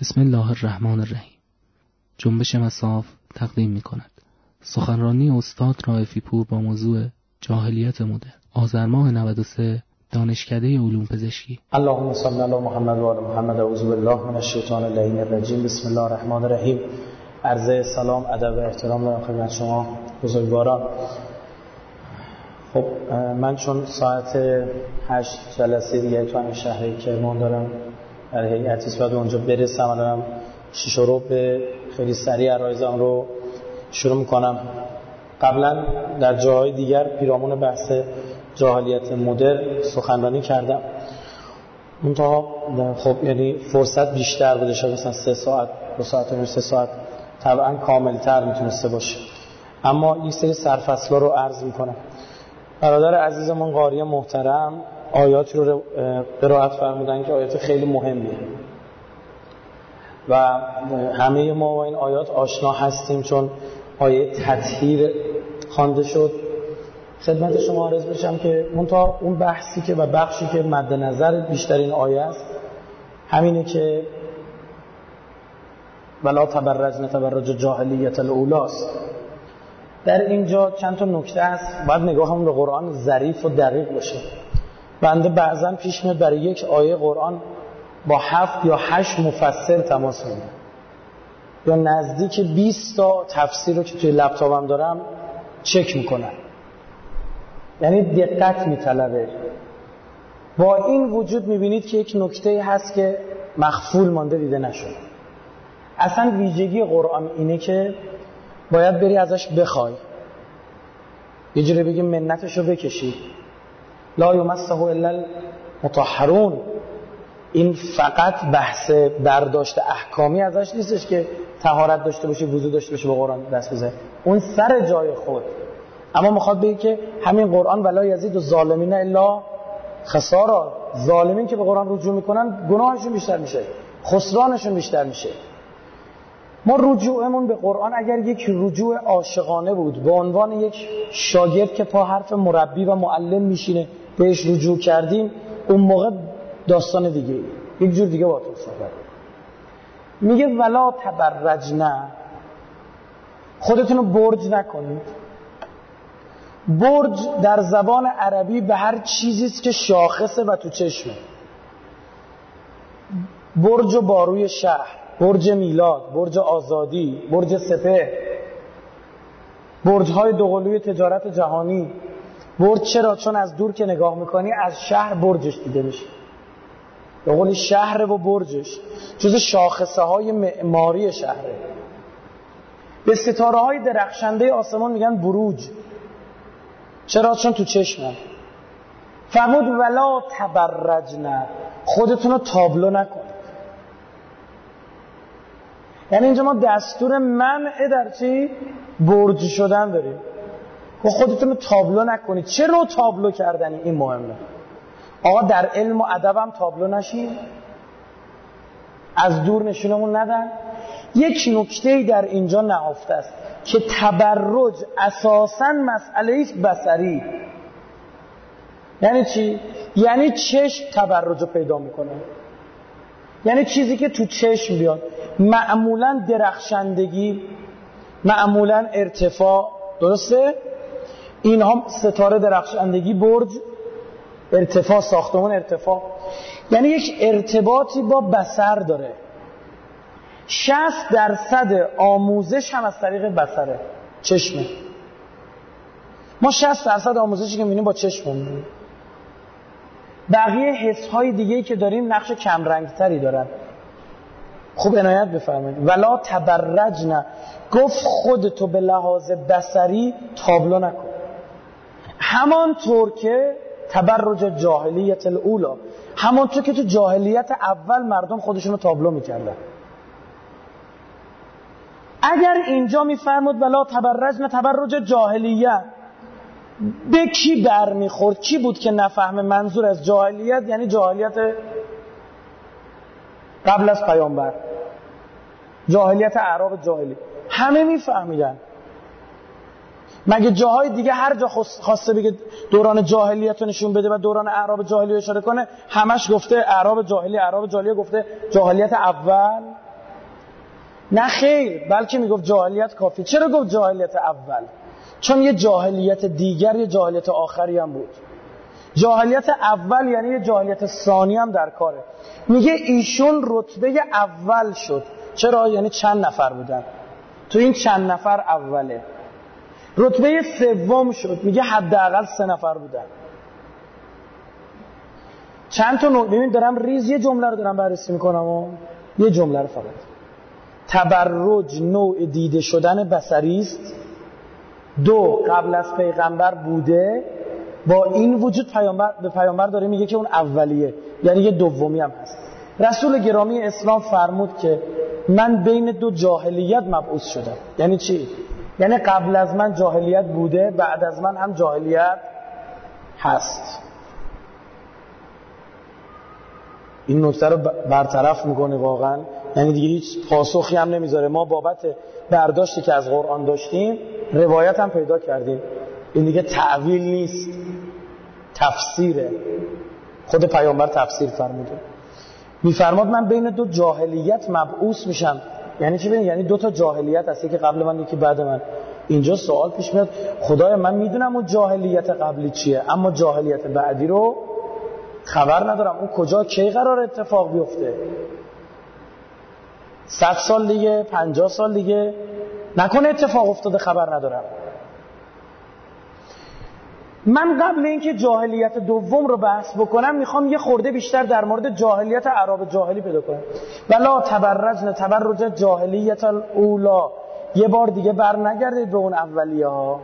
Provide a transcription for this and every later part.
بسم الله الرحمن الرحیم. جنبش مساف تقدیم می کند سخنرانی استاد رائفی پور با موضوع جاهلیت مدرن. آذر ماه 93 دانشکده علوم پزشکی. اللهم صل علی محمد و آل محمد. اعوذ بالله من الشیطان اللعین الرجیم. بسم الله الرحمن الرحیم. عرض سلام ادب و احترام دارم خدمت شما بزرگواران خب من چون ساعت هشت جلسه دیگه تو همین شهر کرمان دارم در هیئتی باید اونجا برسم. الانم شیش به خیلی سریع عرایزم رو شروع می‌کنم. قبلا در جاهای دیگر پیرامون بحث جاهلیت مدر سخنرانی کردم. منتها خب یعنی فرصت بیشتر بوده شاید مثلا سه ساعت دو ساعت و سه ساعت طبعا کاملتر می‌تونسته باشه. اما یک سری سرفصلا رو عرض می‌کنم. برادر عزیزمون قاری محترم آیاتی رو قرائت فرمودن که آیات خیلی مهمیه. و همه ما با این آیات آشنا هستیم چون آیه تطهیر خوانده شد. خدمت شما عرض بشم که منتها اون بحثی که و بخشی که مد نظر بیشتر این آیه است همینه که ولا تبرج جاهلیت الاولاست در اینجا چند تا نکته است. باید نگاه هم به قرآن ظریف و دقیق باشه. بنده بعضا پیش میاد برای یک آیه قرآن با هفت یا هشت مفسر تماس می‌گیرم یا نزدیک 20 تا تفسیر رو که توی لپتاپم دارم چک می‌کنم یعنی دقت میطلبه. با این وجود می‌بینید که یک نکته هست که مخفول مانده دیده نشده. اصلا ویژگی قرآن اینه که باید بری ازش بخوای. یه جوری بگیم منتشو بکشی. لا یمسه الا المطهرون. این فقط بحث برداشت احکامی ازش نیستش که تهارت داشته باشه وضو داشته باشه به قرآن دست بزنه. اون سر جای خود. اما می‌خواد بگه که همین قرآن ولا یزید و ظالمین الا خسارا. ظالمین که به قرآن رجوع می‌کنن گناهشون بیشتر میشه خسرانشون بیشتر میشه. ما رجوعمون به قرآن اگر یک رجوع عاشقانه بود به عنوان یک شاگرد که پا حرف مربی و معلم میشینه بهش رجوع کردیم اون موقع داستان دیگه یک جور دیگه با تو صحبت میگه ولا تبرجنه خودتون رو برج نکنید. برج در زبان عربی به هر چیزیست که شاخصه و تو چشمه. برج و باروی شهر برج میلاد برج آزادی برج سپه برج های دوقلوی تجارت جهانی. برج چرا؟ چون از دور که نگاه می‌کنی از شهر برجش دیده میشه. به شهر و برجش. جز شاخصه های معماری شهره. به ستاره های درخشنده آسمان میگن بروج. چرا؟ چون تو چشمه فرمود ولا تبرجنه خودتون رو تابلو نکنید. یعنی اینجا ما دستور منع در چی؟ برج شدن داریم. و خودتون رو تابلو نکنید چه رو تابلو کردنی؟ این مهمه. آقا در علم و ادب هم تابلو نشین از دور نشونمون ندن. یک نکته در اینجا نهفته است که تبرج اساسا مسئله است بسری یعنی چی؟ یعنی چشم تبرج رو پیدا می‌کنه. یعنی چیزی که تو چشم بیاد. معمولا درخشندگی معمولا ارتفاع. درسته؟ اینها ستاره درخشندگی برج ارتفاع ساختمان ارتفاع. یعنی یک ارتباطی با بسر داره. 60 درصد آموزش هم از طریق بسره چشمه. ما 60 درصد آموزشی که می‌بینیم با چشم می‌بینیم. بقیه حس های دیگه که داریم نقش کم رنگتری دارن. خوب عنایت بفرمایید. ولا تبرجن گفت خودتو به لحاظ بسری تابلو نکن. همانطور که تبرج جاهلیت الاولا همانطور که تو جاهلیت اول مردم خودشونو تابلو می‌کردن. اگر اینجا میفرمود ولا تبرجن تبرج جاهلیت به کی برمیخورد؟ کی بود که نفهم منظور از جاهلیت؟ یعنی جاهلیت قبل از پیامبر. جاهلیت اعراب جاهلی. همه میفهمیدن. مگه جاهای دیگه هر جا خواسته بگه دوران جاهلیت رو نشون بده و دوران اعراب جاهلی رو اشاره کنه همش گفته اعراب جاهلی اعراب جاهلی گفته جاهلیت اول؟ نه خیر بلکه می‌گفت جاهلیت کافی. چرا گفت جاهلیت اول؟ چون یه جاهلیت دیگر یه جاهلیت آخری هم بود. جاهلیت اول یعنی یه جاهلیت ثانی هم در کاره. میگه ایشون رتبه اول شد. چرا؟ یعنی چند نفر بودن. تو این چند نفر اوله. رتبه سوم شد. میگه حداقل سه نفر بودن. چند تا نوع ببین دارم ریز یه جمله رو دارم بررسی می‌کنم و یه جمله رو فقط. تبرج نوع دیده شدن بسری است. دو قبل از پیغمبر بوده. با این وجود پیامبر به پیامبر داره میگه که اون اولیه. یعنی یه دومی هم هست. رسول گرامی اسلام فرمود که من بین دو جاهلیت مبعوث شدم. یعنی چی؟ یعنی قبل از من جاهلیت بوده بعد از من هم جاهلیت هست. این نکته رو برطرف می‌کنه واقعا؟ یعنی دیگه هیچ پاسخی هم نمی‌ذاره. ما بابت برداشتی که از قرآن داشتیم روایت هم پیدا کردیم. این دیگه تعویل نیست. تفسیره. خود پیامبر تفسیر فرموده. میفرماد من بین دو جاهلیت مبعوث میشم. یعنی چی یعنی دو تا جاهلیت هست. که قبل من یکی بعد من. اینجا سوال پیش میاد خدای من می‌دونم اون جاهلیت قبلی چیه اما جاهلیت بعدی رو خبر ندارم. اون کجا کی قرار اتفاق بیفته؟ صد سال دیگه پنجاه سال دیگه. نکنه اتفاق افتاده خبر ندارم. من قبل اینکه جاهلیت دوم رو بحث بکنم می‌خوام یه خورده بیشتر در مورد جاهلیت عرب جاهلی پیدا کنم. ولا تبرجن تبرج جاهلیت الاولا یه بار دیگه بر نگردید به اون اولیه ها.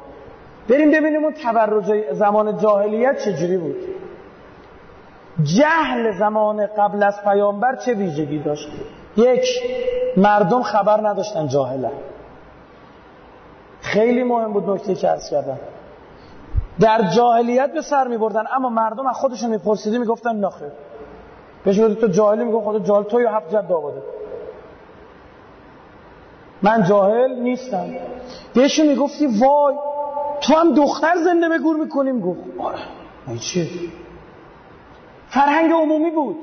بریم ببینیم اون تبرج زمان جاهلیت چجوری بود. جهل زمان قبل از پیامبر چه ویژگی داشت؟ یک مردم خبر نداشتن جاهله خیلی مهم بود نکته که ارز کردم. در جاهلیت به سر می بردن اما مردم از خودشون میپرسیدی می‌گفتن نخیر بهش تو جاهلی؟ می‌گفت خدا جاهل تو یا هفت جد داواده من جاهل نیستم. بهشون می‌گفتی وای تو هم دختر زنده به گور می‌کنیم. گفت آره. این چیه فرهنگ عمومی بود.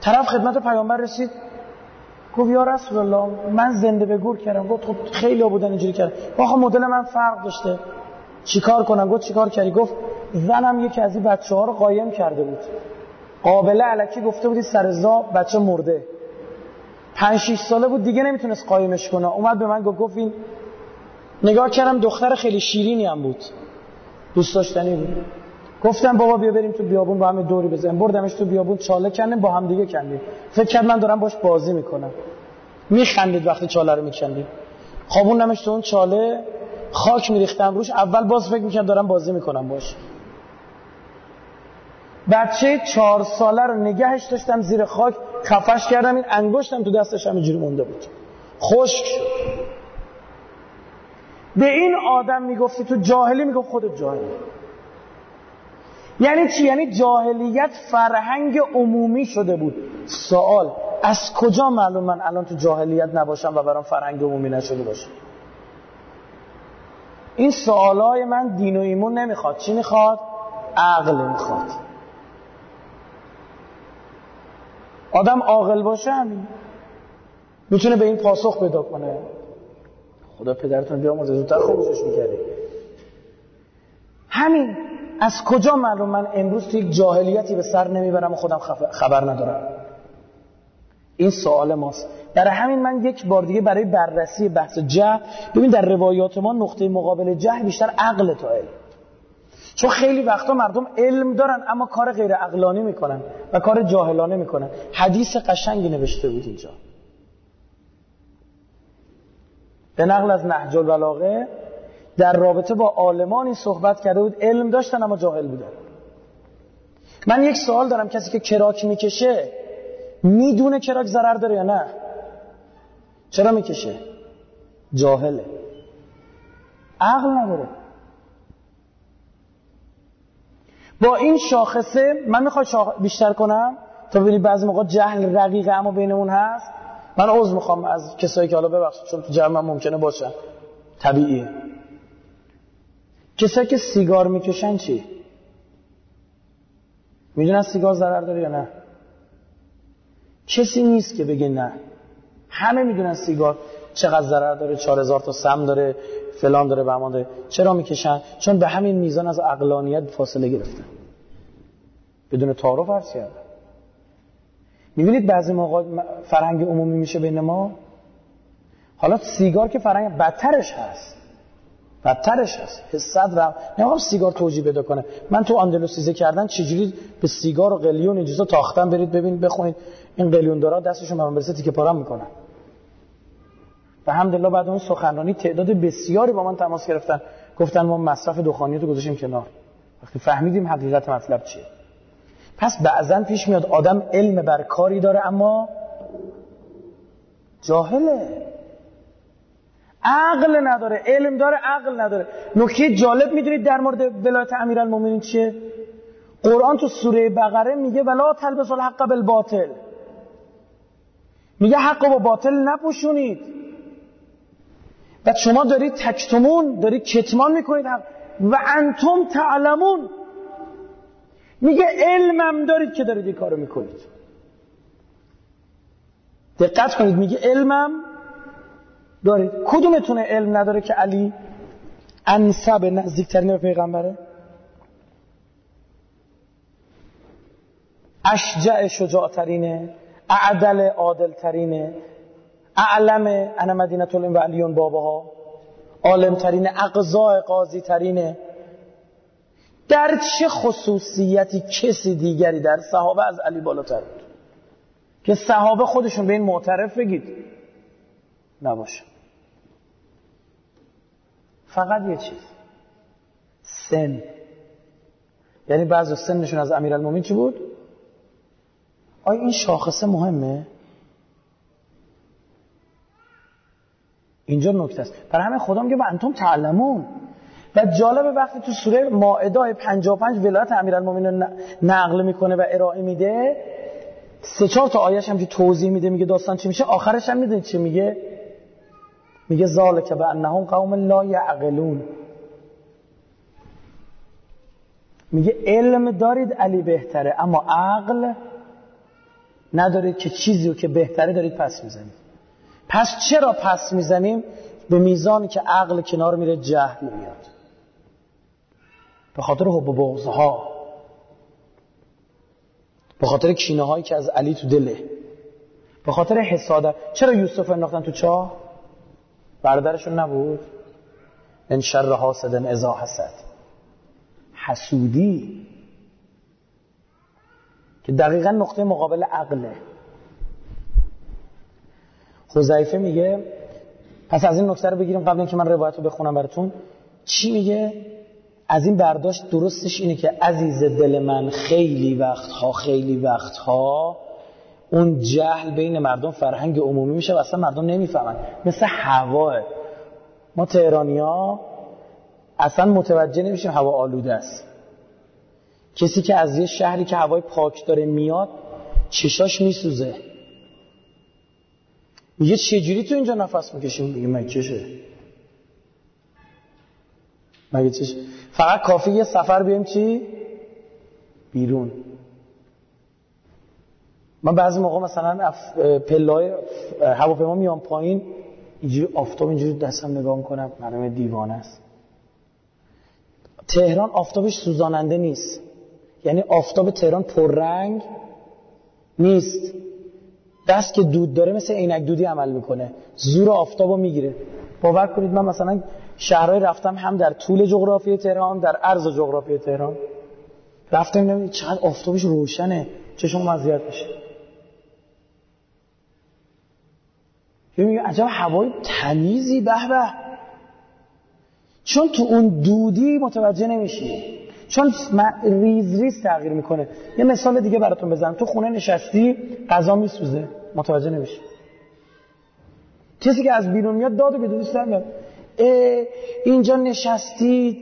طرف خدمت پیامبر رسید. گفت یا رسول الله من زنده به گور کردم. گفت خب خیلی بودن اینجوری کرد آخه مدل من فرق داشته. چیکار کنم؟ گفت چیکار کردی؟ گفت زنم یکی از این بچه ها رو قایم کرده بود. قابله علکی گفته بودی سر زاب بچه مرده. پنج شیش ساله بود دیگه نمی‌تونست قایمش کنه. اومد به من گفت گفت این نگاه کردم دختر خیلی شیرینی هم بود. دوست داشتنی بود. گفتم بابا بیا بریم تو بیابون با هم دوری بزنیم. بردمش تو بیابون چاله کندیم با هم دیگه کندیم. فکر کرد من دارم باش بازی می‌کنم. میخندید وقتی چاله رو میکندیم خوابوندمش تو اون چاله خاک میریختم روش. اول باز فکر می‌کنم دارم بازی می‌کنم باش. بچه چهار ساله رو نگهش داشتم زیر خاک خفش کردم. این انگشتم تو دستش همینجوری مونده بود. خشک شد. به این آدم می‌گفتی تو جاهلی می‌گفت خودت جاهلی. یعنی چی؟ یعنی جاهلیت فرهنگ عمومی شده بود. سوال از کجا معلوم من الان تو جاهلیت نباشم و برام فرهنگ عمومی نشده باشه؟ این سوالای من دین و ایمون نمی‌خواد. چی می‌خواد؟ عقل می‌خواد. آدم عاقل باشه همین. می‌تونه به این پاسخ پیدا کنه. خدا پدرتون بیاموزه زودتر خاموشش می‌کردی. همین. از کجا معلوم من امروز تو یک جاهلیتی به سر نمی‌برم و خودم خبر ندارم؟ این سوال ماست. در همین من یک بار دیگه برای بررسی بحث جه ببین در روایات ما نقطه مقابل جه بیشتر عقل تا علم. چون خیلی وقتا مردم علم دارن اما کار غیر عقلانی می‌کنن و کار جاهلانه می‌کنن. حدیث قشنگی نوشته بود اینجا. به نقل از نهج البلاغه در رابطه با عالمانی صحبت کرده بود علم داشتن اما جاهل بودن. من یک سوال دارم کسی که کراک می‌کشه می‌دونه کراک ضرر داره یا نه؟ چرا می‌کشه؟ جاهله. عقل نداره. با این شاخصه من می‌خواد بیشتر کنم. تا ببینید بعضی موقع جهل رقیقه اما بینمون هست. من عذر می‌خوام از کسایی که حالا ببخشید چون تو جمع ممکنه باشن. طبیعیه. کسایی که سیگار می‌کشن چی؟ می‌دونن سیگار ضرر داره یا نه؟ کسی نیست که بگه نه. همه می‌دونن سیگار چقدر ضرر داره 4000 تا سم داره فلان داره بهمان داره. چرا می‌کشن؟ چون به همین میزان از اقلانیت فاصله گرفتن. بدون تعارف عرض کردن می‌بینید بعضی موقع فرهنگ عمومی میشه بین ما؟ حالا سیگار که فرهنگ بدترش هست. بدترش هست. حسد و نمی‌خوام سیگار توجیه بده کنه. من تو اندلوسیزه کردن چجوری به سیگار و قلیون اینجوزا تاختن؟ برید ببینید بخونید. این قلیون دارا دستشون به من برسه تیکه پارم می‌کنن. و بعد اون سخنرانی تعداد بسیاری با من تماس گرفتن. گفتن ما مصرف دخانیات رو گذاشیم کنار. وقتی فهمیدیم حقیقت مطلب چیه. پس بعضا پیش میاد آدم علم بر کاری داره اما جاهله. عقل نداره علم داره عقل نداره. نکته جالب می‌دونید در مورد ولایت امیرالمومنین چیه؟ قرآن تو سوره بقره میگه ولا تلبس الحق بالباطل. میگه حق با باطل نپوشونید. و شما دارید تکتمون دارید کتمان می‌کنید و انتم تعلمون. میگه علمم دارید که دارید این کارو می‌کنید. دقت کنید میگه علمم دارید کدومتونه علم نداره که علی انسب نزدیکترین به پیغمبره؟ اشجع شجاعترینه اعدل عادلترینه اعلم انا مدینه العلم و علیون باباها عالمترینه اقضاء قاضی ترینه در چه خصوصیتی کسی دیگری در صحابه از علی بالاتر بود؟ که صحابه خودشون به این معترف بگید. نباشه. فقط یه چیز. سن. یعنی بعض سنشون از امیرالمومنین چی بود؟ آیا این شاخصه مهمه؟ اینجا نکته است. برای همه خدا میگه و انتم تعلمون. و جالب وقتی تو سوره مائده 55 ولایت امیرالمومنین نقل می‌کنه و ارائه میده سه چهار تا آیش هم توضیح میده میگه داستان چی میشه آخرش هم می‌دونید چی میگه؟ میگه ذالک به انهم قوم لا یعقلون. میگه علم دارید علی بهتره اما عقل ندارید که چیزی رو که بهتره دارید پس می‌زنید. پس چرا پس می‌زنیم؟ به میزانی که عقل کنار میره جهل میاد. به خاطر حب بغضها. به خاطر کینه هایی که از علی تو دله. به خاطر حسادت. چرا یوسف انداختن تو چاه؟ برادرشون نبود؟ ان شر حاسد ازا حسد. حسودی. که دقیقا نقطه مقابل عقله. حذیفه میگه پس از این نکته رو بگیریم قبل اینکه من روایت رو بخونم براتون. چی میگه؟ از این برداشت درستش اینه که عزیز دل من خیلی وقتها خیلی وقتها اون جهل بین مردم فرهنگ عمومی میشه و اصلا مردم نمی‌فهمن. مثل هوا. ما تهرانی ها اصلا متوجه نمیشیم هوا آلوده است. کسی که از یه شهری که هوای پاک داره میاد چشاش میسوزه. میگه چجوری تو اینجا نفس می‌کشیم میگه مگه مگه چش فقط کافی یه سفر بیایم چی؟ بیرون. من بعضی موقع مثلا پلای هواپیما میام پایین اینجوری آفتاب اینجوری دستم نگاه می‌کنم معلومه دیوانه است. تهران آفتابش سوزاننده نیست. یعنی آفتاب تهران پررنگ نیست. دست که دود داره مثل عینک دودی عمل می‌کنه. زور آفتابو می‌گیره. باور کنید من مثلا شهرهای رفتم هم در طول جغرافی تهران در عرض جغرافی تهران. رفتم نمی‌دونم چقدر آفتابش روشنه. چشم مزیت میشه. میگه عجب هوای تمیزی به به. چون تو اون دودی متوجه نمیشی. چون ریز ریز تغییر می‌کنه. یه مثال دیگه براتون بزنم. تو خونه نشستی غذا میسوزه. متوجه نمیشی. کسی که از بیرون میاد داد و بیدونی میاد. اینجا نشستید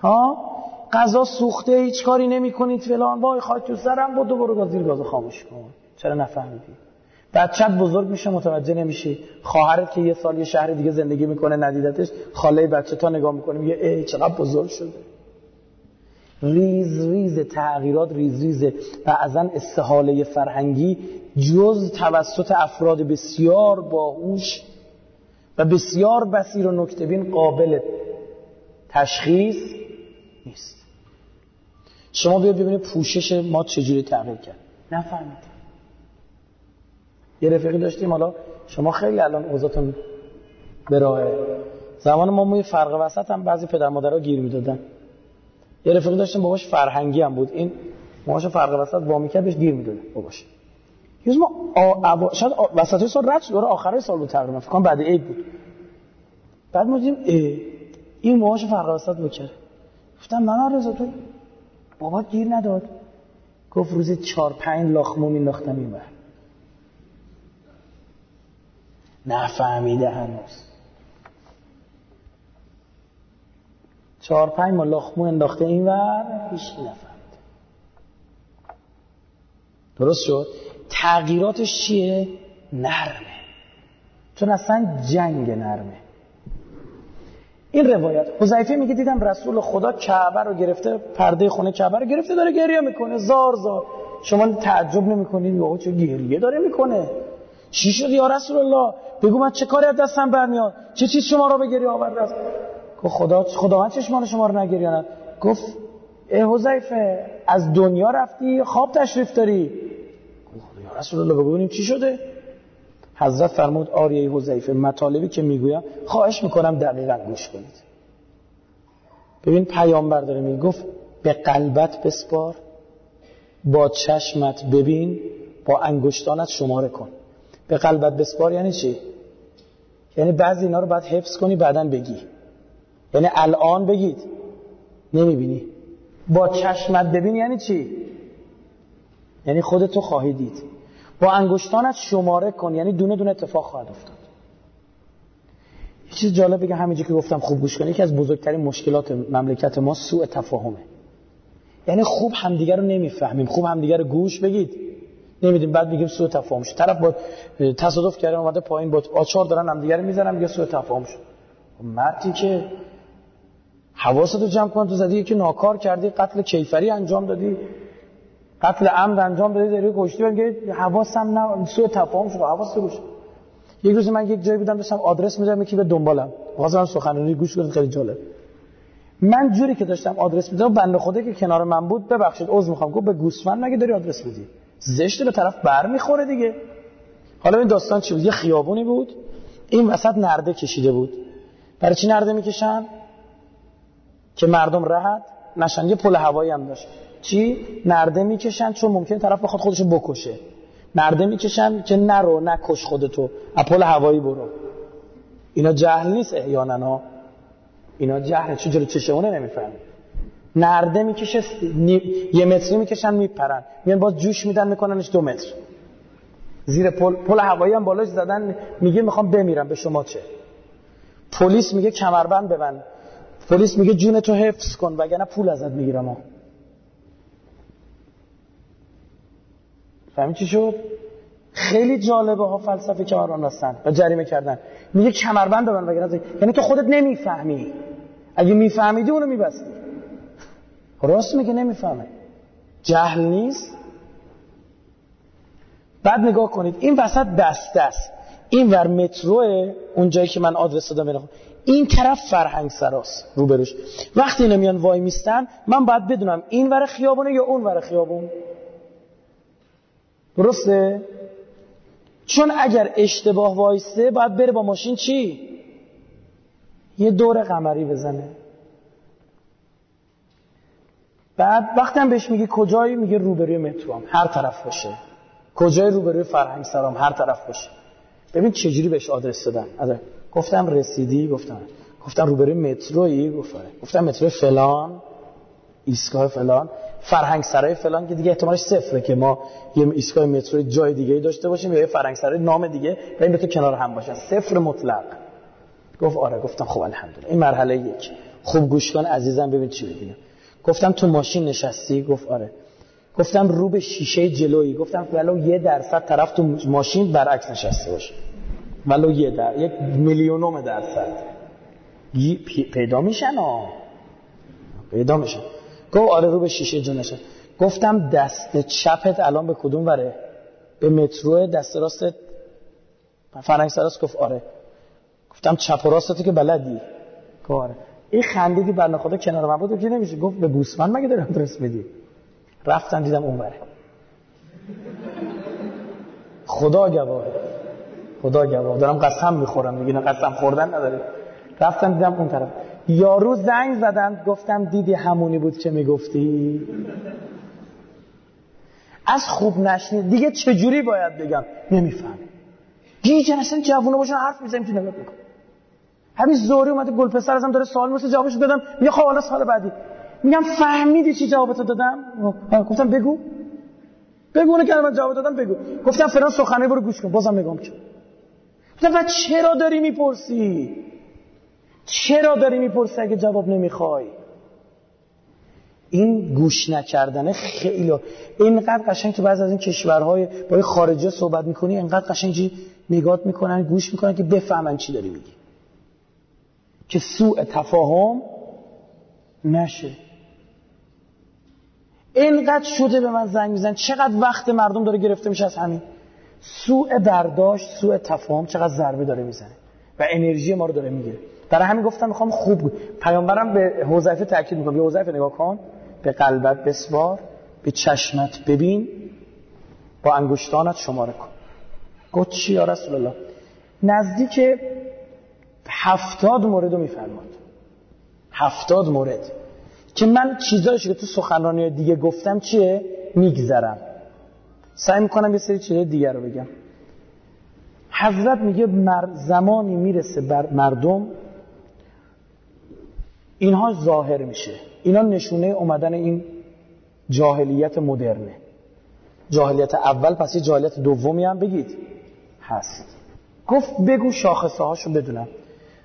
ها؟ غذا سوخته هیچ کاری نمی کنید فلان. وای خاک تو سرم بود برو زیر گاز خاموش کن. چرا نفهمیدی؟ بچت بزرگ میشه متوجه نمیشی. خواهرت که یه سال یه شهر دیگه زندگی می‌کنه ندیدتش خاله بچه تا نگاه می‌کنه میگه ای چقدر بزرگ شده. ریز ریز تغییرات ریز ریز. بعضا استحاله فرهنگی جز توسط افراد بسیار باهوش و بسیار بسیر و نکتبین قابل تشخیص نیست. شما بیا ببینید پوشش ما چجوری تغییر کرد. نفهمید یه رفیقی داشتیم. حالا شما خیلی الان اوضاعتون به راهه زمان ما موی فرق وسط هم بعضی پدر مادرها گیر می‌دادن. یه رفیقی داشتیم باباش فرهنگی هم بود. این ماهاش فرق وسط وامی کرد بهش گیر می‌داده باباش. یه ما آ... شاید وسط سال رد شد آخرای سال بود تقریبا. فکر کنم بعد عید بود. بعد ما دیدیم این موهاش فرق وسط بکره گفتم من رضا تو بابا گیر نداد. گفت روزی چهار پنج لاخمو مینداختم این بر نفهمیده هنوز. چهار پنج ما لاخمو انداخته این ور هیچ نفهمید درست شد؟ تغییراتش چیه؟ نرمه. چون اصلا جنگ نرمه. این روایت حذیفه میگه دیدم رسول خدا کعبه رو گرفته پرده خونه کعبه رو گرفته داره گریه می‌کنه. زار زار. شما تعجب نمی‌کنید؟ یا چه گریه داره می‌کنه؟ چی شد یا رسول الله؟ بگو من چه کاری از دستم برمیاد؟ چه چیز شما رو به گریه آورده است؟ گفت خدا خدا چشمان شما رو نگریاند گفت ای حذیفه از دنیا رفتی خواب تشریف داری. یا رسول الله بگو چی شده. حضرت فرمود آریه حذیفه مطالبی که می‌گویم خواهش می‌کنم دقیقا گوش کنید. ببین پیامبر داره میگه گفت به قلبت بسپار با چشمت ببین با انگشتانت شماره کن. به قلبت بسپار یعنی چی؟ یعنی بعضی اینا رو باید حفظ کنی بعدا بگی. یعنی الان بگید. نمی‌بینی. با چشمت ببین یعنی چی؟ یعنی خودتو خواهی دید. با انگشتانت شماره کن یعنی دونه دونه اتفاق خواهد افتاد. یه چیز جالب بگم همینجا که گفتم خوب گوش کنید یکی از بزرگترین مشکلات مملکت ما سوء تفاهمه. یعنی خوب همدیگه رو نمی‌فهمیم. خوب همدیگه رو گوش بگید. نمیدیم بعد میگیم سوء تفاهم شد. طرف با تصادف کرده اومده پایین با آچار دارن همدیگه رو می‌زنن میگه سوء تفاهم شد. خب مردی که حواستو جمع کن تو زدی که ناکار کردی قتل کیفری انجام دادی قتل عمد انجام دادی داری کشتی میگه حواسم نه سوء تفاهم شد حواست روش یک روز من یک جایی بودم داشتم آدرس میدم یکی به دنبالم. واسه سخنرانی گوش کنید خیلی جالب. من جوری که داشتم آدرس میدم بنده خدا که کنار من بود ببخشید عذر می‌خوام گفت به گوسفند مگه داری آدرس میدی؟ زشت به طرف بر می‌خوره دیگه. حالا این داستان چی بود؟ یه خیابونی بود. این وسط نرده کشیده بود. برای چی نرده می‌کشن؟ که مردم راحت نشن. یه پل هوایی هم داشت. چی؟ نرده می‌کشن چون ممکن طرف بخواد خودشو بکشه. نرده می‌کشن که نرو نکش خودتو. اپل هوایی برو. اینا جهل نیست احیانا. اینا جهل. چه جلو چشمونه نمیفهم نرده می‌کشه یه متری می‌کشن میپرن. میان باز جوش میدن میکننش دو متر. زیر پل پل هوایی هم بالاش زدن میگه می‌خوام بمیرم به شما چه؟ پلیس میگه کمربند ببند. پلیس میگه جون تو حفظ کن وگرنه پول ازت می‌گیرم فهمی چی شد؟ خیلی جالبه ها فلسفه که آران راستن و جریمه کردن. میگه کمربند ببند وگرنه یعنی تو خودت نمی‌فهمی. اگه میفهمیدی اونو میبستی. راست میگه نمی‌فهمه. جهل نیست؟ بعد نگاه کنید این وسط دست دست این ور متروه اون جایی که من آدرس دادم برم این طرف فرهنگ سراست روبروش. وقتی اینا میان وای میستن من باید بدونم این ور خیابونه یا اون ور خیابون. درسته؟ چون اگر اشتباه وایسته باید بره با ماشین چی؟ یه دور قمری بزنه. بعد وقتی هم بهش میگه کجایی میگه روبروی مترو هم هر طرف باشه. کجای روبروی فرهنگ سرام هر طرف باشه. ببین چجوری بهش آدرس دادن. آره. گفتم رسیدی؟ گفتم. گفتم روبروی مترویی؟ گفتم گفتم مترو فلان ایستگاه فلان فرهنگ سرای فلان که دیگه احتمالش صفره که ما یه ایستگاه مترو جای دیگه داشته باشیم یا یه فرهنگ سرای نام دیگه و این تو کنار هم باشن. صفر مطلق. گفت آره. گفتم خب الحمدلله. این مرحله یک. خوب گوش کن عزیزم ببین چی بگم گفتم تو ماشین نشستی؟ گفت آره. گفتم رو به شیشه جلویی. گفتم ولو یه درصد طرف تو ماشین برعکس نشسته باشه. ولو یه در یک میلیونوم درصد. پیدا میشن ها. پیدا میشن. گفت آره رو به شیشه جلویی گفتم دست چپت الان به کدوم وره؟ به مترو دست راست فرنگ سراس گفت آره. گفتم چپ و راستت که بلدی. گفت آره. این خنده که بنده خدا کنار من بود که نمیشه؟ گفت به گوسفند مگه دارم درست میدی؟ رفتن دیدم اون بره خدا گواه. خدا گواه. دارم قسم می‌خورم دیگه قسم خوردن نداره رفتن دیدم اون طرف. یارو زنگ زدن گفتم دیدی همونی بود که می‌گفتی؟ از خوب نشنید دیگه چجوری باید بگم؟ نمیفهم گیج اصلا جوونا باشن حرف می‌زنیم که نگاه همین زوری اومده گل پسر ازم داره سوال مثل جوابش دادم. میگه خب حالا سال بعدی. میگم فهمیدی چی جوابتو دادم؟ گفتم بگو. بگو اون که من جواب دادم بگو. گفتم فلان سخنه برو گوش کن. بازم نگام کن. گفتم چرا داری می‌پرسی؟ چرا داری می‌پرسی اگه جواب نمی‌خوای؟ این گوش نکردن خیلی اینقدر قشنگ تو بعض از این کشورهای با خارجی صحبت می‌کنی اینقدر قشنگی نگات می‌کنن گوش می‌کنن که بفهمن چی داری میگی. که سوء تفاهم نشه. اینقدر شده به من زنگ میزن چقدر وقت مردم داره گرفته میشه از همین. سوء برداشت سوء تفاهم چقدر ضربه داره می‌زنه و انرژی ما رو داره می‌گیره. برای همین گفتم می‌خوام خوب بود. پیامبرم به حذیفه تاکید می‌کنم. به حذیفه نگاه کن. به قلبت بسوار به چشمت ببین با انگشتانت شماره کن. گفت چی یا رسول الله؟ نزدیک هفتاد مورد رو میفرماد. هفتاد مورد. که من چیزایشو که تو سخنرانی دیگه گفتم چیه؟ میگذرم. سعی می‌کنم یه سری چیزای دیگر رو بگم. حضرت میگه زمانی می‌رسه بر مردم اینها ظاهر میشه. اینا نشونه اومدن این جاهلیت مدرنه. جاهلیت اول پس یه جاهلیت دومی هم بگید. هست. گفت بگو شاخصه هاشو بدونم.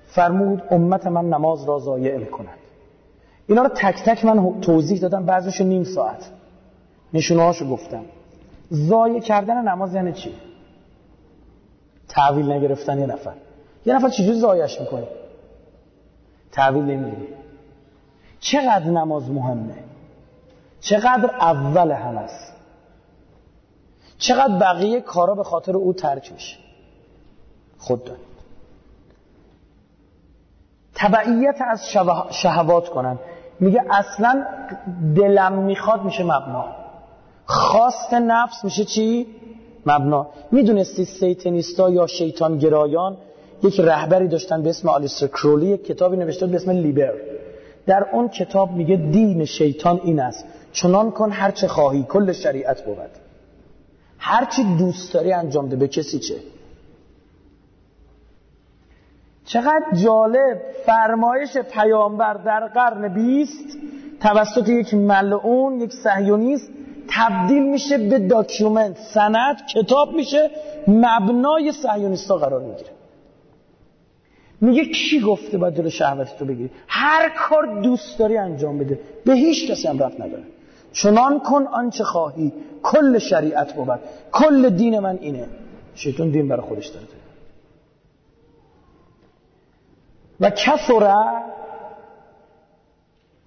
فرمود امت من نماز را ضایع کند. اینا رو تک تک من توضیح دادم بعضیشو نیم ساعت. نشونه هاشو گفتم. ضایع کردن نماز یعنی چی؟ تحویل نگرفتن یه نفر. یه نفر چجوری ضایعش می‌کنه؟ تحویل نمی‌گیری چقدر نماز مهمه؟ چقدر اول هم است؟ چقدر بقیه کارا به خاطر او ترک میشه؟ خود دانید تبعیت از شهوات کنن. میگه اصلا دلم می‌خواد میشه مبنا. خواست نفس میشه چی؟ مبنا. می‌دونستی سیتنیستا یا شیطان گرایان یک رهبری داشتن به اسم آلیستر کرولی یک کتابی نوشته به اسم لیبر. در اون کتاب میگه دین شیطان این است. چنان کن هر چه خواهی کل شریعت بود. هر چی دوست داری انجام ده به کسی چه؟ چقدر جالب فرمایش پیامبر در قرن بیست توسط یک ملعون یک سهیونیست تبدیل میشه به document سند کتاب میشه مبنای صهیونیستا قرار می‌گیره. میگه کی گفته باید جلو شهوت تو بگیری؟ هر کار دوست داری انجام بده. به هیچ کسی هم ربط نداره. چنان کن آنچه خواهی. کل شریعت بود. کل دین من اینه. شیطان دین برای خودش داره. و کسره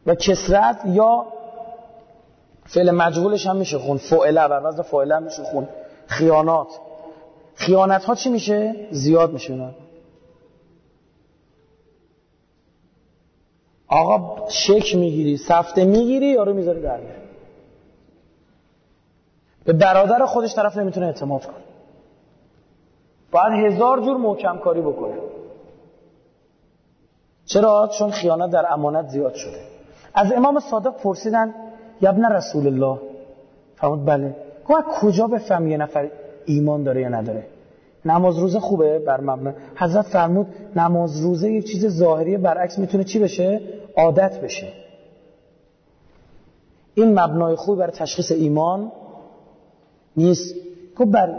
و کسرت یا فعل مجهولش هم میشه خون. فعله بر وزن فعله میشه خون. خیانات. خیانت ها چی میشه؟ زیاد میشه آقا شک می‌گیری سفته می‌گیری یارو می‌ذاری در به برادر خودش طرف نمی‌تونه اعتماد کنه. باید هزار جور محکم کاری بکنه. چرا؟ چون خیانت در امانت زیاد شده. از امام صادق پرسیدن یبن رسول الله؟ فرمود بله. گفت کجا بفهم یه نفر ایمان داره یا نداره؟ نماز روزه خوبه بر مبنا. حضرت فرمود نماز روزه یک چیز ظاهری برعکس می‌تونه چی بشه؟ عادت بشه. این مبنای خوب برای تشخیص ایمان نیست. خب بر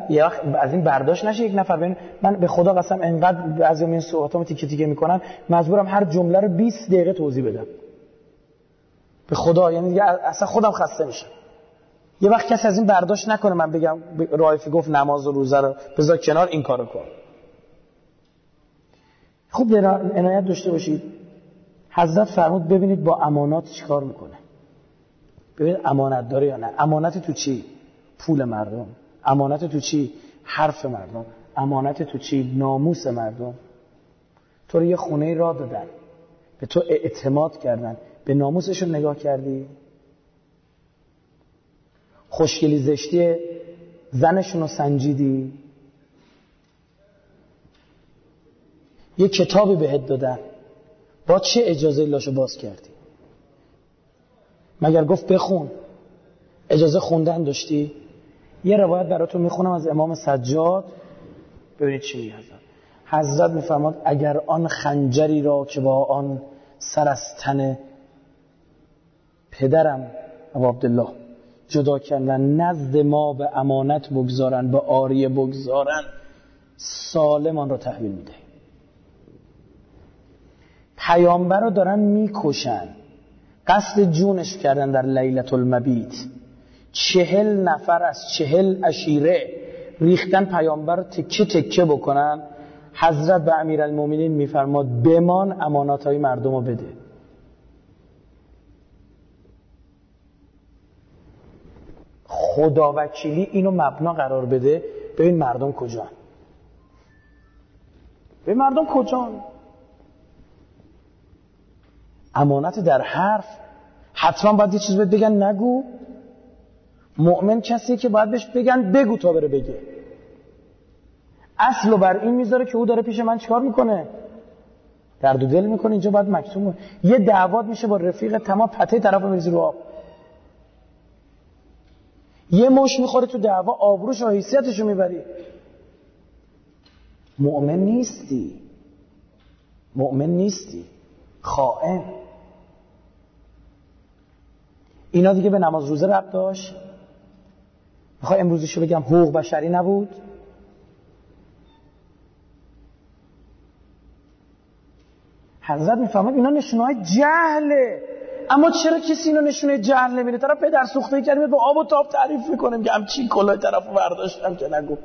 از این برداشت نشه یک نفر. بین من به خدا قسم انقدر از این صحبتامو تیکه تیکه می‌کنم مجبورم هر جمله رو 20 دقیقه توضیح بدم. به خدا یعنی دیگه اصلا خودم خسته میشم. یه وقت کسی از این برداشت نکنه من بگم رایفی گفت نماز و روزه رو بذار کنار این کارو کن. خوب عنایت داشته باشید. حضرت فرمود ببینید با امانات چیکار می‌کنه. ببینید امانت داره یا نه؟ امانت تو چی؟ پول مردم. امانت تو چی؟ حرف مردم. امانت تو چی؟ ناموس مردم. تو رو یه خونه را دادن. به تو اعتماد کردن. به ناموسشون نگاه کردی؟ خوشگلی زشتی زنشون رو سنجیدی؟ یه کتابی بهت دادن. با چه اجازه لاشو باز کردی؟ مگر گفت بخون. اجازه خوندن داشتی؟ یه روایت براتون می‌خونم از امام سجاد. ببینید چی میگه حضرت. میفرماد اگر آن خنجری را که با آن سر از تن پدرم ابو عبدالله جدا کردن نزد ما به امانت بگذارن به آریه بگذارن سالمان را تحویل میده. پیامبر رو دارن می‌کشن. قصد جونش کردن در لیلت المبیت. چهل نفر از چهل اشیره ریختن پیامبر رو تکه تکه بکنن حضرت به امیر المومنین میفرماد بمان امانات های مردم رو بده. خدا وکیلی اینو مبنا قرار بده. ببین مردم کجا ببین مردم کجا امانت در حرف. حتما باید یه چیز بگن نگو. مؤمن کسی که باید بهش بگن بگو تا بره بگه. اصل بر این می‌ذاره که او داره پیش من چیکار می‌کنه؟ درد و دل می‌کنه اینجا باید مکتوم یه دعوات میشه با رفیق تمام پته طرف میریزی رو آب. یه مش می‌خوره تو دعوا آبروش و حیثیتش رو می‌بری. مؤمن نیستی. مؤمن نیستی. خائن. اینا دیگه به نماز روزه رب داشت. می‌خوای امروزشو بگم حقوق بشری نبود؟ حضرت می‌فهمد اینا نشونه جهله. اما چرا کسی اینو نشونه جهل نمیده؟ طرف پدر سوخته کردیم با آب و تاب تعریف می‌کنه میگه همچین کلاه طرف برداشتم که نگو.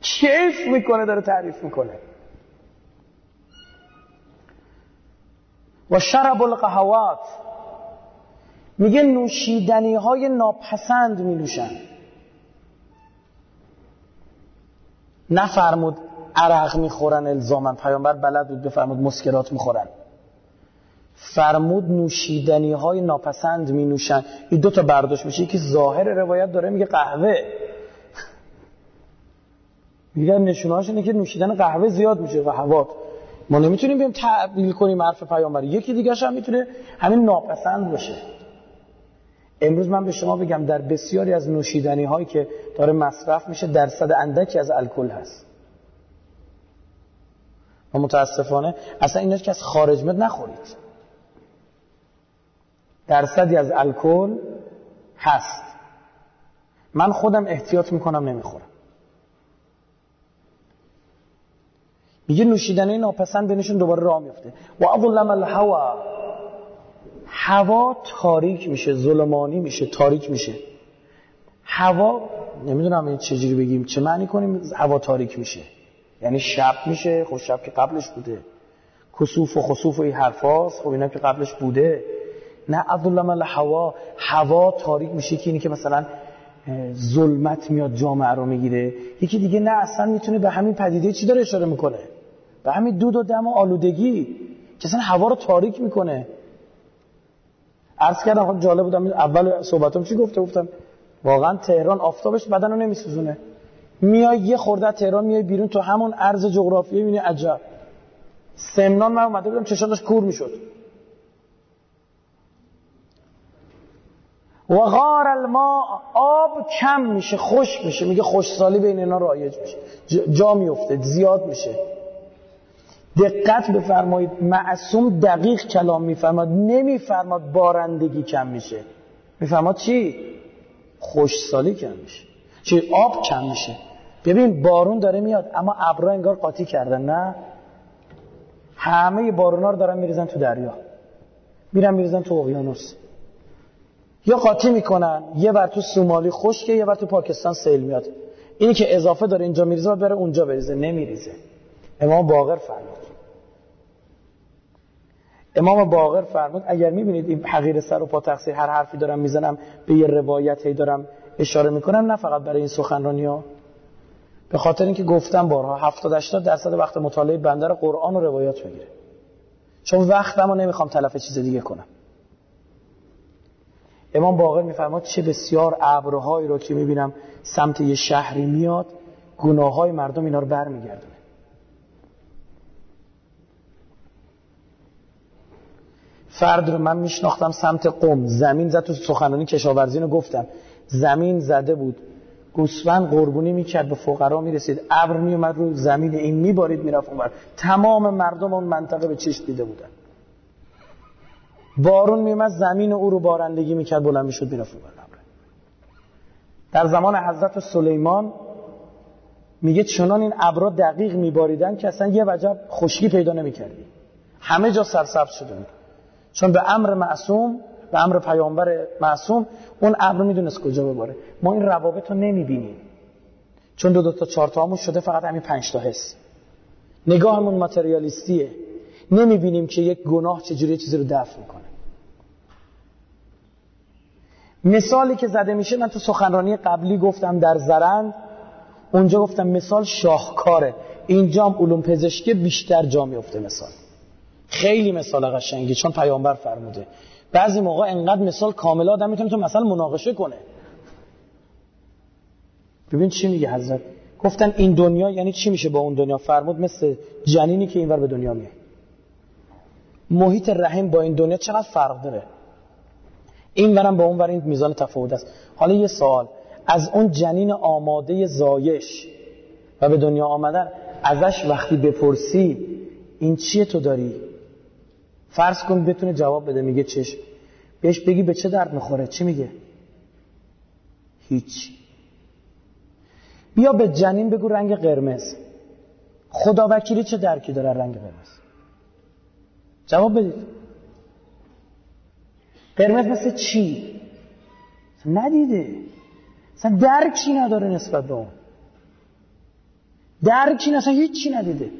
کیف می‌کنه داره تعریف می‌کنه. و شرب القهوات. میگه نوشیدنی های ناپسند می نوشن نفرمود عرق می‌خورن الزامن پیامبر بلد بود بفرمود مسکرات می‌خورن. فرمود نوشیدنی های ناپسند می نوشن این دو تا برداشت میشه. که ظاهر روایت داره میگه قهوه. میگه نشونهاش اینه که نوشیدن قهوه زیاد میشه قهوات ما نمی‌تونیم بیم تعبیل کنیم حرف پیامبر. یکی دیگه هم می‌تونه همین ناپسند باشه. امروز من به شما بگم در بسیاری از نوشیدنی هایی که داره مصرف میشه درصد اندکی از الکل هست. و متاسفانه اصلا اینا که از خارج مد نخورید. درصدی از الکل هست. من خودم احتیاط می‌کنم نمی‌خورم. میگه نوشیدنی ناپسند بینشون دوباره راه میفته و اظلم الهوا. هوا تاریک میشه ظلمانی میشه تاریک میشه. هوا نمی‌دونم این چجوری بگیم چه معنی کنیم هوا تاریک میشه. یعنی شب میشه خب شب که قبلش بوده. کسوف و خسوف و این حرفاست خب اینا که قبلش بوده. نه عبدالله الهوا هوا تاریک میشه که اینی که مثلا ظلمت میاد جامعه رو می‌گیره. یکی دیگه نه اصلا می‌تونه به همین پدیده چی داره اشاره می‌کنه؟ به همین دود و دم و آلودگی که اصلا هوا رو تاریک می‌کنه. عرض کردم خب جالب بودم اول صحبتم چی گفته؟ گفتم واقعا تهران آفتابش بدن رو نمیسوزونه. میای یه خورده تهران میای بیرون تو همون عرض جغرافیایی می‌بینی عجب. سمنان من اومده بودم چشاتش کور می‌شد. و غار الماء آب کم میشه خوش میشه. میگه خوشسالی بین اینا رایج میشه. جا میفته زیاد میشه. دقت بفرمایید معصوم دقیق کلام میفرماد نمیفرماد بارندگی کم میشه. میفرماد چی؟ خوشسالی کم میشه. چی؟ آب کم میشه. ببین بارون داره میاد اما ابرا انگار قاطی کردن نه؟ همه بارونا رو دارن میریزن تو دریا. میرن میریزن تو اقیانوس. یا قاطی می‌کنن یه بر تو سومالی خشکه یه بر تو پاکستان سیل میاد. اینی که اضافه داره اینجا میریزه بره اونجا بریزه نمیریزه. امام باقر فرمود. امام باقر فرمود اگر می‌بینید این حقیر سر و پا تقصیر هر حرفی دارم می‌زنم به یه روایت هی دارم اشاره می‌کنم نه فقط برای این سخنرانی ها به خاطر اینکه گفتم بارها 70 80 درصد وقت مطالعه بنده رو قرآن و روایات می‌گیره. چون وقتمو نمی‌خوام تلف چیز دیگه کنم. امام باقر میفرماد چه بسیار ابرهایی رو که می‌بینم سمت یه شهری میاد گناه های مردم اینا رو برمیگردونه. فرد رو من میشناختم سمت قم زمین زد تو سخنرانی کشاورزی رو گفتم. زمین زده بود. گوسفند قربونی می‌کرد به فقرا می‌رسید. ابر میومد رو زمین این میبارید می‌رفت اونور تمام مردم اون منطقه به چشم دیده بودن. بارون میومد زمین او رو بارندگی می‌کرد بلند می‌شد می‌رفت اونور در زمان حضرت سلیمان میگه چنان این ابرا دقیق میباریدن که اصلا یه وجب خشکی پیدا نمی‌کردی. همه جا سرسبز شده بود چون به امر معصوم به امر پیامبر معصوم اون ابر می‌دونست کجا بباره ما این روابط رو نمی‌بینیم. چون دو دو تا چهار تا شده فقط همین پنج تا حس. نگاهمون ماتریالیستیه. نمی‌بینیم که یک گناه چجوری چیزی رو دفع می‌کنه. مثالی که زده میشه من تو سخنرانی قبلی گفتم در زرند اونجا گفتم مثال شاهکاره. اینجا هم علوم پزشکی بیشتر جا میفته مثال. خیلی مثال قشنگی چون پیامبر فرموده. بعضی موقع انقدر مثال کامل آدم می‌تونه تو مثلا مناقشه کنه. ببین چی میگه حضرت؟ گفتن این دنیا یعنی چی میشه با اون دنیا؟ فرمود مثل جنینی که اینور به دنیا میه محیط رحم با این دنیا چقدر فرق داره؟ این ورم با اون ور این میزان تفاوت است. حالا یه سوال. از اون جنین آماده زایش و به دنیا آمدن ازش وقتی بپرسی این چیه تو داری؟ فرض کن بتونه جواب بده میگه چشم. بهش بگی به چه درد می‌خوره چی میگه؟ هیچ. بیا به جنین بگو رنگ قرمز. خدا وکیلی چه درکی داره رنگ قرمز؟ جواب بدید. قرمز مثل چی؟ ندیده. اصلا درکی نداره نسبت به اون. درکی اصلا هیچی ندیده.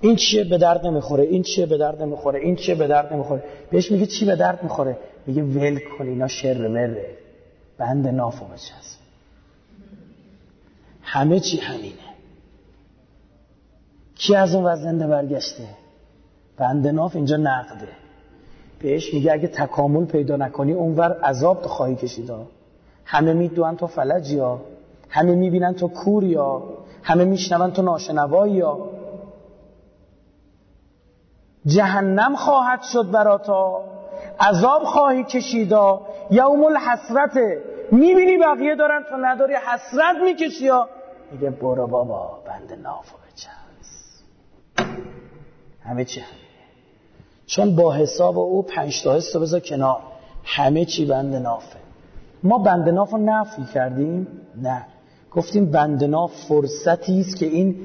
این چیه به درد نمی‌خوره این چیه به درد نمی‌خوره این چیه به درد نمی‌خوره. بهش میگه چی به درد می‌خوره؟ میگه ول کن اینا شر مره. بند ناف و هست همه چی همینه. کی از اون وزنده برگشته؟ بند ناف اینجا نقده. بهش میگه اگه تکامل پیدا نکنی اونور عذاب تو خواهی کشید همه میدوان تو فلج یا همه می‌بینن تو کور یا همه میشنون تو ناشنوایی یا جهنم خواهد شد براتا عذاب خواهی کشیدا. یوم الحسرت. می‌بینی بقیه دارن تو نداری حسرت می‌کشی یا میگه برو بابا بند نافو بچست همه چی همه. چون با حساب او پنج تا حس بذار کنار. همه چی بند نافه. ما بند ناف رو نفی کردیم؟ نه. گفتیم بند ناف فرصتی است که این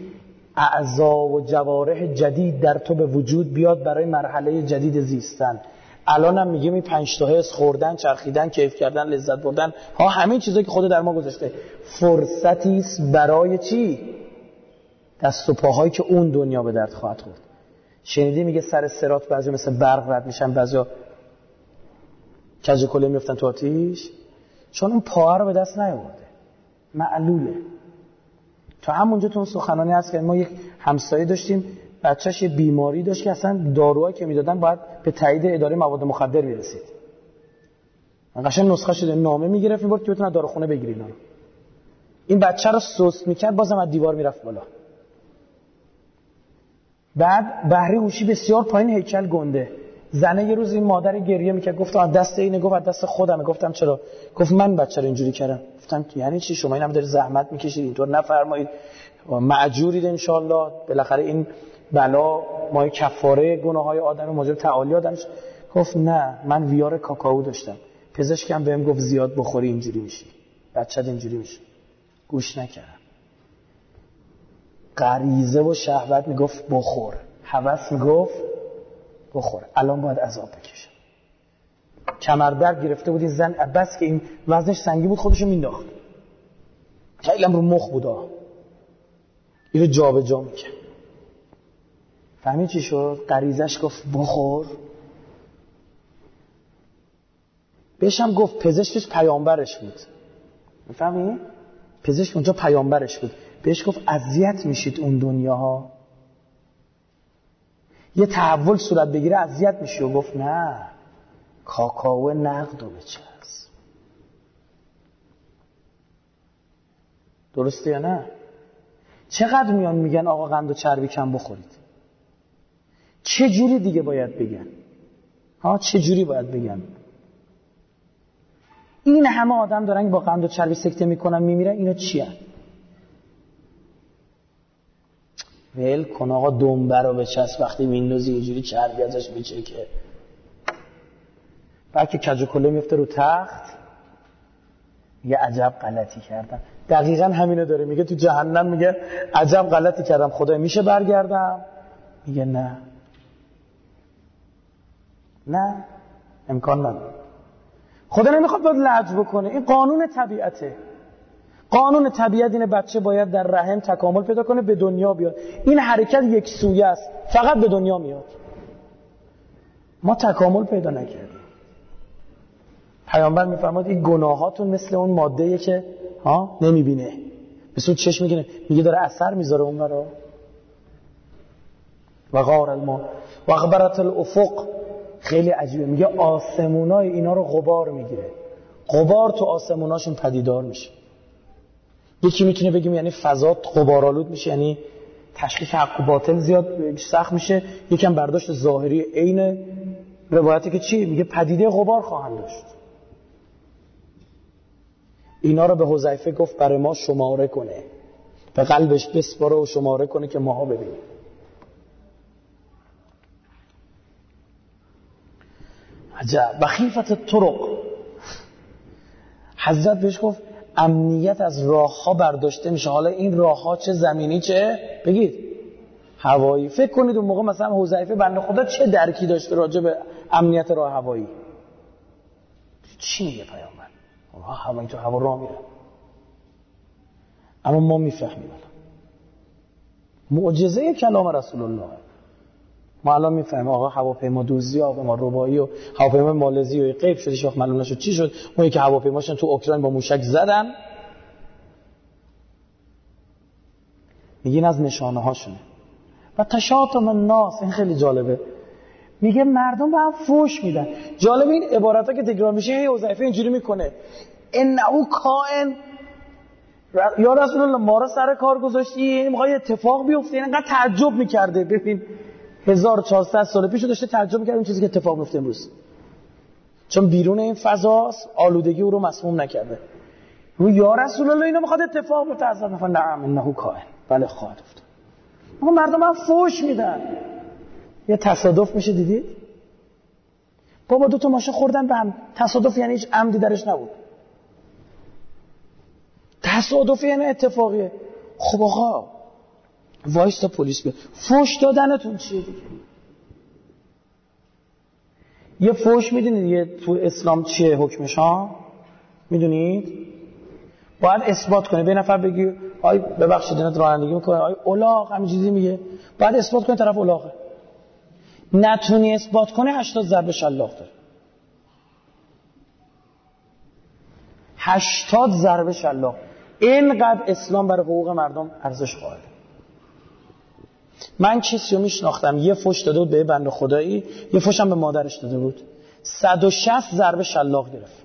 اعضا و جوارح جدید در تو به وجود بیاد برای مرحله جدید زیستن. الان هم میگه می پنج تا حس خوردن چرخیدن کیف کردن لذت بردن. ها همین چیزایی که خود در ما گذاشته. فرصتی است برای چی؟ دست و پاهایی که اون دنیا به درد خواهد خورد. شنیدی میگه سر سرات بعضی مثل برق رد میشن بعضی کج کله میفتن تو آتیش. چون اون پاها رو به دست نیاورده. معلوله. تو همونجا تو سخنانی هست که ما یک همسایه داشتیم بچهش بیماری داشت که اصلا داروهایی که می‌دادن باید به تایید اداره مواد مخدر می‌رسید. قشنگ نسخه شده نامه می‌گرفت می‌برد که بتونه داروخونه بگیرید این بچه رو سست می‌کرد بازم از دیوار می‌رفت بالا. بعد بهره هوشی بسیار پایین هیکل گنده. زنه یه روز این مادر گریه می‌کرد. گفتم از دست اینه گفت از دست خودمه. گفتم چرا؟ گفت من بچه رو اینجوری کردم. گفتم یعنی چی؟ شما این هم داری زحمت می‌کشید اینطور نفرمایید. معجورید انشالله بالاخره این بلا مای کفاره گناه های آدم موجب تعالی آدمش. گفت نه من ویار کاکائو داشتم. پزشکم بهم گفت زیاد بخوری اینجوری میشی. بچه اینجوری میشه. گوش نکردم. غریزه و شهوت می‌گفت بخور. هوس می‌گفت بخور الان باید عذاب بکشم کمربند گرفته بود این زن بس که این وزنش سنگی بود خودشو مینداخت. خیلی رو مخ بودا اینو جا به جا فهمی چی شد؟ قریزش گفت بخور. بهش هم گفت پزشکش پیامبرش بود. می‌فهمی؟ پزشک اونجا پیامبرش بود. بهش گفت اذیت میشید اون دنیاها. یه تحول صورت بگیره اذیت میشی و گفت نه کاکاو نقد و بچست درسته یا نه؟ چقدر میان میگن آقا قند و چربی کم بخورید؟ چه جوری دیگه باید بگن؟ ها چه جوری باید بگن؟ این همه آدم دارن با قند و چربی سکته می‌کنن میمیرن اینا چی هن؟ ول کن آقا دنبه رو بچست وقتی میندازی یه جوری چربی ازش میچکه. بعد که کج کله میفته رو تخت یه عجب غلطی کردم. دقیقا همینو داره میگه. تو جهنم میگه عجب غلطی کردم خدای میشه برگردم؟ میگه نه. نه امکان نداره. خدا نمی‌خواد باید لعج بکنه. این قانون طبیعته. قانون طبیعت اینه بچه باید در رحم تکامل پیدا کنه به دنیا بیاد. این حرکت یک سویه است. فقط به دنیا میاد. ما تکامل پیدا نکردیم. پیامبر میفرماد این گناهاتون مثل اون ماده که ها نمی‌بینه. مثل چشم می‌گیره. میگه داره اثر می‌ذاره اون رو و غار الما و غبرت الافق. خیلی عجیبه. میگه آسمونای اینا رو غبار می‌گیره. غبار تو آسموناشون پدیدار میشه. یکی می‌تونه بگیم یعنی فضا غبارآلود میشه یعنی تشخیص حق و باطل زیاد سخت میشه. یکم برداشت ظاهری عین روایتی که چی؟ میگه پدیده غبار خواهند داشت. اینا رو به حذیفه گفت برای ما شماره کنه. به قلبش بسپاره و شماره کنه که ماها ببینیم. عجب. بخیفت طرق. حضرت بهش گفت امنیت از راه ها برداشته میشه. حالا این راه ها چه زمینی چه؟ بگید. هوایی. فکر کنید اون موقع مثلا حذیفه بنده خدا چه درکی داشته راجع به امنیت راه هوایی؟ چی میگه پیامبر؟ هوا تو هوا راه میره. اما ما می‌فهمیم معجزه کلام رسول الله. ما الان می‌فهمیم آقا هواپیما دوزی هواپیما ربایی و هواپیما مالزی و غیب شده. شاخ معلوم نشد چی شد؟ اون که هواپیماشون تو اوکراین با موشک زدن. میگین از نشانه هاشونه و تشاطم الناس این خیلی جالبه. میگه مردم به هم فوش میدن. جالب این عبارت ها که تکرار میشه هی وظیفه اینجوری می‌کنه. انه کائن. یا رسول الله ما رو سر کار گذاشتی؟ می‌خوای اتفاق بیفته. اینقدر تعجب می‌کرده. ببین 1400 سال پیش داشته تعجب می‌کرد اون چیزی که اتفاق میفته امروز. چون بیرون این فضاست آلودگی او رو مسموم نکرده. رو یا رسول الله اینو می‌خواد اتفاق بیفته. از نفر نعم انه کائن بله خواهد افتاد. اما مردم هم فوش میدن. یه تصادف میشه دیدید؟ بابا دو تا ماشین خوردن به هم. تصادف یعنی هیچ عمدی درش نبود. تصادف یعنی اتفاقیه. خب آقا وایستا پلیس بیاد. فوش دادنتون چیه دیگه؟ یه فوش می‌دونید یه تو اسلام چیه حکمش ها؟ می‌دونید؟ باید اثبات کنه به نفر بگی آی ببخشید اینت رانندگی می‌کنه. آی اولاغ همین چیزی میگه. باید اثبات کنه طرف اولاغه. نتونی اثبات کنه 80 ضرب شلاق داره 80 ضرب شلاق اینقدر اسلام برای حقوق مردم ارزش قائله. من کسی رو میشناختم یه فش داده بود به بند خدایی یه فش هم به مادرش داده بود. 160 ضربه شلاق گرفت.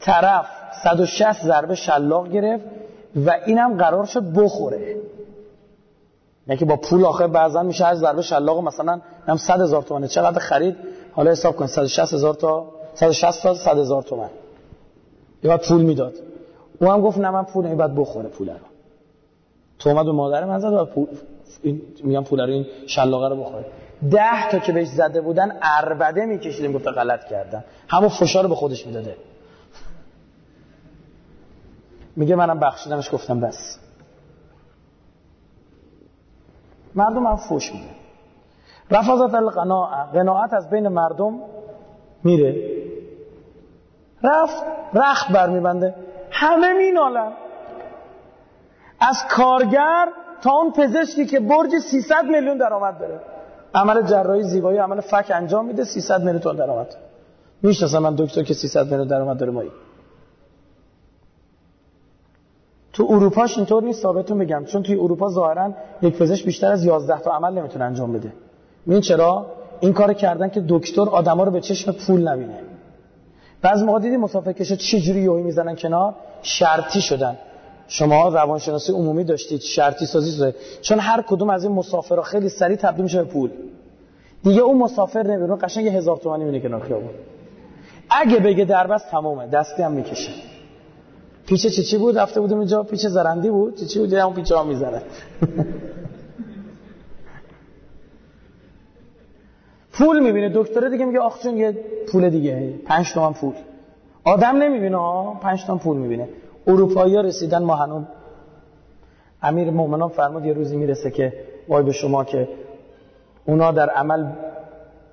طرف 160 ضربه شلاق گرفت و اینم قرار شد بخوره. نه که با پول آخر بعضا میشه از ضربه شلاق مثلا هم 100 هزار تومنه. چقدر خرید؟ حالا حساب کن 160 هزار تا 160 تا 100 هزار تومن. یا پول می‌داد. او هم گفت نه من پول نمیباید بخوره پول رو. تو و مادر من زد و پول میگم پول رو این شلاقه رو بخوره. ده تا که بهش زده بودن اربده میکشیدیم گفته غلط کردن همون فشار رو به خودش می‌داده. میگه منم بخشیدمش گفتم بس. مردم هم فوش میده. رفضت القناعه قناعت از بین مردم میره. رفت رخت برمیبنده. همه مینالن. از کارگر تا اون پزشکی که برج 300 میلیون درآمد داره. عمل جراحی زیبایی عمل فک انجام میده 300 میلیون تومان درآمد. می‌شناسم من دکتر که 300 میلیون درآمد داره مایی. تو اروپاش اینطور نیست ثابتتون بگم چون توی اروپا ظاهرا یک پزشک بیشتر از 11 تا عمل نمی‌تونه انجام بده. این چرا؟ این کار کردن که دکتر آدما رو به چشم پول نبینه. بعضی موقع دیدی مسافرکشا چه جوری یوهی می‌زنن کنار؟ شرطی شدن. شما روانشناسی عمومی داشتید شرطی سازی شده چون هر کدوم از این مسافرها خیلی سریع تبدیل میشه به پول. دیگه اون مسافر نمیره قشنگ یه هزار تومانی میونه کنار خیابون. اگه بگه دربست تمومه. دستی هم می‌کشه. پیچه چی چی بود؟ رفته بودیم اینجا. پیچه زرندی بود. چی چی بود؟ اون پیچه ها می‌زنه. پول می‌بینه. دکتره دیگه میگه آخ یه پول دیگه. پنج تومن پول. آدم نمی‌بینه ها پنج تومن پول می‌بینه. اروپایی ها رسیدن ما هنون امیر مومنان فرمود یه روزی می‌رسه که وای به شما که اونا در عمل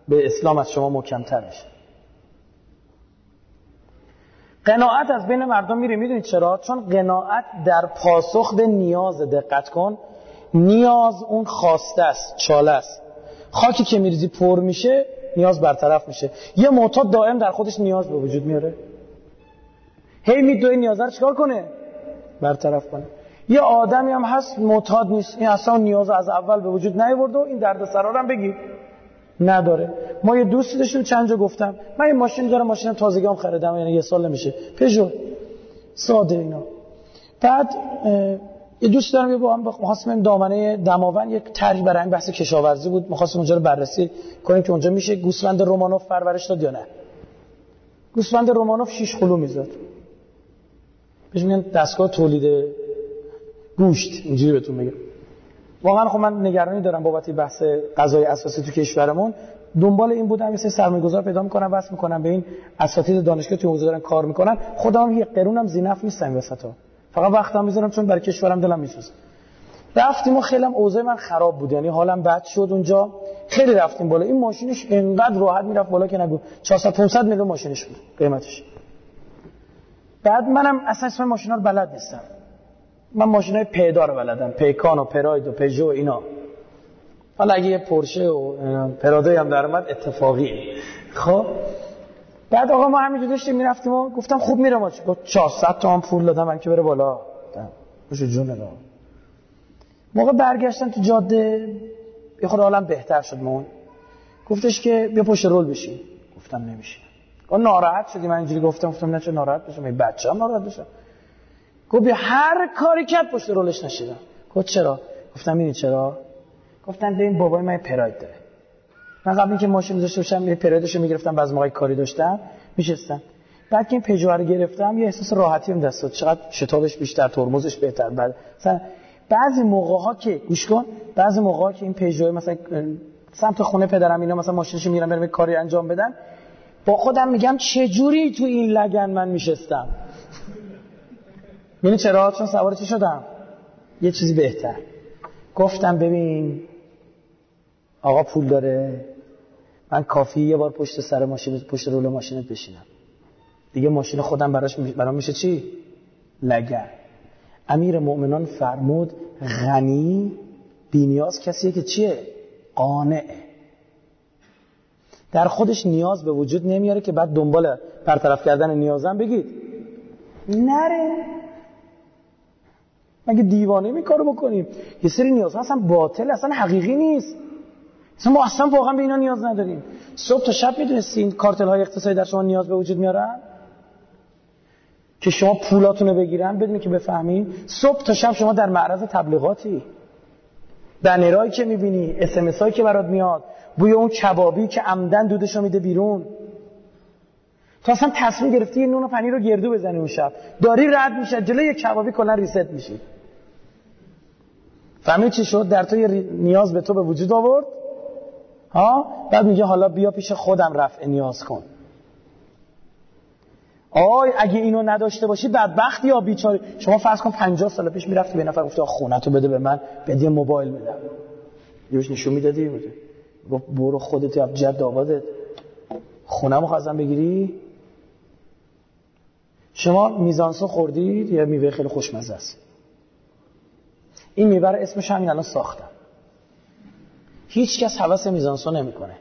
به اسلام از شما محکمتر میشه قناعت از بین مردم میره. می‌دونید چرا؟ چون قناعت در پاسخ به نیاز دقت کن. نیاز اون خواسته است چاله است. خاکی که میریزی پر میشه نیاز برطرف میشه. یه معتاد دائم در خودش نیاز به وجود میاره. هی میدوی نیاز رو چکار کنه؟ برطرف کنه. یه آدمی هم هست معتاد نیست. این اصلا نیاز از اول به وجود نیورده و این درد سرارم بگید نداره. ما یه دوستی داشتیم چند جا گفتم. من یه ماشین دارم ماشین تازگی هم خریدم یعنی یه سال نمیشه. پژو. ساده اینا. بعد یه دوست دارم یه با هم می‌خواستم دامنه دماوند. یک طرحی برای این بحث کشاورزی بود. می‌خواستم اونجا رو بررسی کنیم که اونجا میشه گوسفند رومانوف پرورش داد یا نه. گوسفند رومانوف شیش خلو می‌زد. بهش میگن دستگاه تولید گوشت. اینجوری بهتون میگم. واقعا خب من نگرانی دارم بابت بحث غذای اساسی تو کشورمون. دنبال این بودم یه سرمایه‌گذار پیدا می‌کنم واسه می‌کنم به این اساتید دانشگاه تو حوزه دارن کار می‌کنن. خودم یه قرونم زینف نیستم وسطا. فقط وقتم می‌ذارم چون برای کشورم دلم میسوزه. رفتیم و خیلی هم اوضاع من خراب بود. یعنی حالم بد شد اونجا. خیلی رفتیم بالا. این ماشینش انقدر راحت می‌رفت بالا که نگو. 400 500 میلیون ماشینش بود. قیمتش. بعد منم اصلا اسم ماشینا رو بلد نیستم. من ماشینای پیدا رو بلدم. پیکان و پراید و پژو اینا. حالا اگه یه پورشه و پرادوی هم در اومد اتفاقی خب؟ بعد آقا ما همینجور داشتیم می‌رفتیم و گفتم خوب میرم گفت 400 تومن پول دادم من که بره بالا. خوش جون نگاه موقع برگشتن تو جاده یه خود بهتر شد مون گفتش که بیا پشت رول بشین. گفتم نمیشه. گفت ناراحت شدی من اینجوری گفتم گفتم نه چه ناراحت بشم این بچه هم ناراحت بشم. گفت هر کاری کرد پشت رولش نشیدم. گفت چرا؟ گفتم این چرا؟ گفتن ببین بابای من پراید داره. من قبل اینکه ماشین داشته باشم یه پرایدشو می‌گرفتم بعضی موقع کاری داشتم میشستم. بعد که این پژو رو گرفتم یه احساس راحتی هم دست داد. چقدر شتابش بیشتر ترمزش بهتر. بعد مثلا بعضی موقع ها که گوش کن بعضی موقع ها که این پژو مثلا سمت خونه پدرم اینا مثلا ماشینش میرم برم کاری انجام بدن با خودم میگم چه جوری تو این لگن من میشستم؟ یعنی چرا؟ چون سوار چی شدم؟ یه چیزی بهتر. گفتم ببین آقا پول داره. من کافی یه بار پشت سر ماشین پشت رول ماشینت بشینم. دیگه ماشین خودم براش برام میشه چی؟ لگن. امیر مؤمنان فرمود غنی بینیاز کسیه که چیه؟ قانعه. در خودش نیاز به وجود نمیاره که بعد دنبال برطرف کردن نیازم بگید. نره. مگه دیوانه می کارو بکنیم؟ یه سری نیاز اصلا باطل اصلا حقیقی نیست. اصلا ما اصلا واقعا به اینا نیاز نداریم. صبح تا شب می‌دونستین کارتل های اقتصادی در شما نیاز به وجود میارن؟ که شما پولاتون رو بگیرن بدونی که بفهمین. صبح تا شب شما در معرض تبلیغاتی. بنرهایی که می‌بینی اسمس هایی که برات میاد. بوی اون کبابی که عمدن دودشو میده بیرون. تو اصلا تصمیم گرفتی یه نون و پنیر رو گردو بزنی اون شب. داری رد میشه جلوی یه کبابی کلا ریست میشی. فهمی چی شد؟ در تو یه نیاز به تو به وجود آورد. ها؟ بعد میگه حالا بیا پیش خودم رفع نیاز کن. آی اگه اینو نداشته باشی بدبختی یا بیچاره. شما فرض کن 50 سال پیش می‌رفتی به نفر گفتی خونه تو بده به من بده موبایل بدم یهوش نشون می‌دادی؟ گفت برو خودت یا جد آبادت. خونم خواستم بگیری؟ شما میزانسو خوردید؟ یا میوه خیلی خوشمزه است. این میوه رو اسمش همین الان ساختم. هیچ کس حوث میزانسو نمی‌کنه.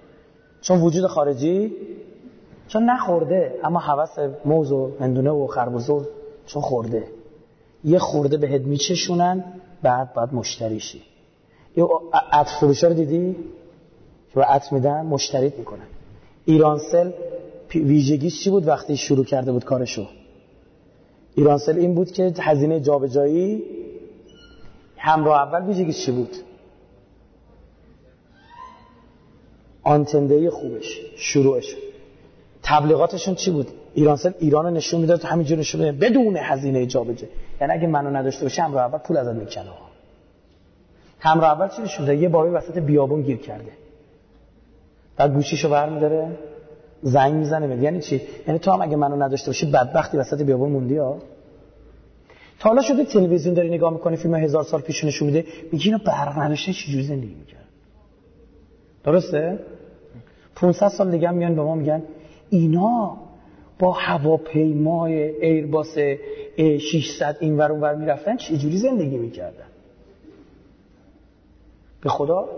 چون وجود خارجی؟ چون نخورده اما حوث موز و هندونه و خربزه چون خورده. یه خورده بهت میچشونن بعد بعد مشتری شی یه رو دیدی؟ که با عطر میدن مشتریت می‌کنن. ایرانسل ویژگیش چی بود وقتی شروع کرده بود کارشو؟ ایرانسل این بود که هزینه جابجایی همراه اول ویژگیش چی بود؟ آنتنده خوبش شروعش. تبلیغاتشون چی بود؟ ایرانسل ایران نشون می‌داد همینجور نشون می‌داد. بدون هزینه جابجایی. یعنی اگه منو نداشته باشه همراه اول پول ازت می‌کنه همراه اول چی نشون یه بابی وسط بیابون گیر کرده. بعد گوشیشو برمیداره زنگ می‌زنه یعنی چی؟ یعنی تو هم اگه منو نداشته باشی بدبختی وسط بیابون موندی ها. تا حالا شده تلویزیون داری نگاه می‌کنی فیلم هزار سال پیش نشون میده میگی اینو برق نداشته چجوری زندگی می‌کرد درسته؟ 500 سال دیگه میان به ما میگن اینا با هواپیمای ایرباس 600 این ور اونور می‌رفتن چجوری زندگی می‌کردن؟ به خدا؟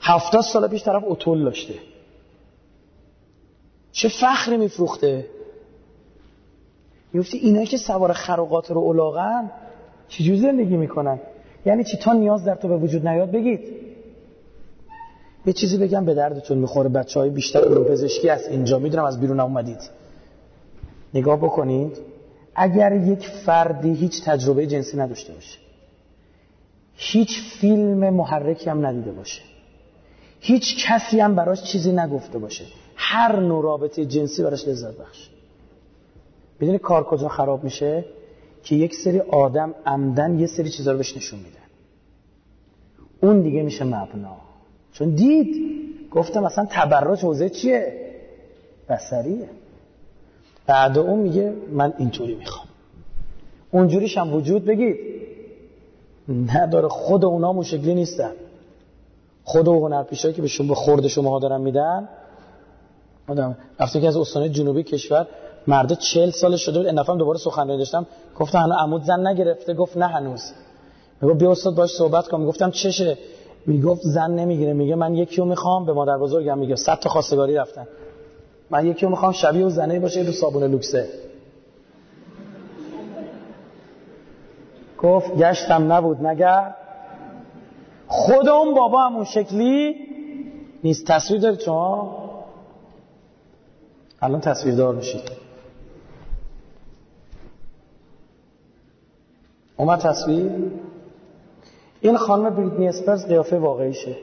70 سال پیش طرف اتول داشته. چه فخری میفروخته؟ میفتی اینایی که سوار خراقات رو الاغن چجوری زندگی می‌کنن؟ یعنی چی؟ تا نیاز در تو به وجود نیاد بگید. یه چیزی بگم به دردتون می‌خوره. بچه های بیشتر علوم پزشکی از اینجا. می‌دونم از بیرون اومدید. نگاه بکنید. اگر یک فردی هیچ تجربه جنسی نداشته باشه هیچ فیلم محرکی هم ندیده باشه. هیچ کسی هم براش چیزی نگفته باشه. هر نوع رابطه جنسی براش لذت بخش. بدونی کار کجا خراب میشه؟ که یک سری آدم عمدن یه سری چیزا رو بهش نشون میدن. اون دیگه میشه مبنا. چون دید گفتم مثلا تبرج حوزه چیه؟ بسریه بعد اون میگه من اینطوری می‌خوام. اونجوریش هم وجود بگید. نداره خود اونا اون شکلی نیستن. خود و هنرپیشایی که به شما خورد شما دارن میدن. آدم رفتم که از استان جنوبی کشور مرد چهل سال شده بود این دوباره سخنرانی داشتم. گفتم هنوز عمود زن نگرفته گفت نه هنوز. میگه بیا استاد باش صحبت کن. گفتم چشه؟ می‌گفت زن نمی‌گیره. میگه من یکی رو می‌خوام به مادر بزرگم میگه. صد تا خواستگاری رفتن. من یکی رو می‌خوام شبیه و زنه باشه رو صابون لوکسه. گفت گشتم نبود. نگر خود اون بابا همون شکلی نیست. تصویر دارید شما؟ الان تصویر دار میشید. اومد تصویر؟ این خانم بریتنی اسپرز قیافه واقعیشه.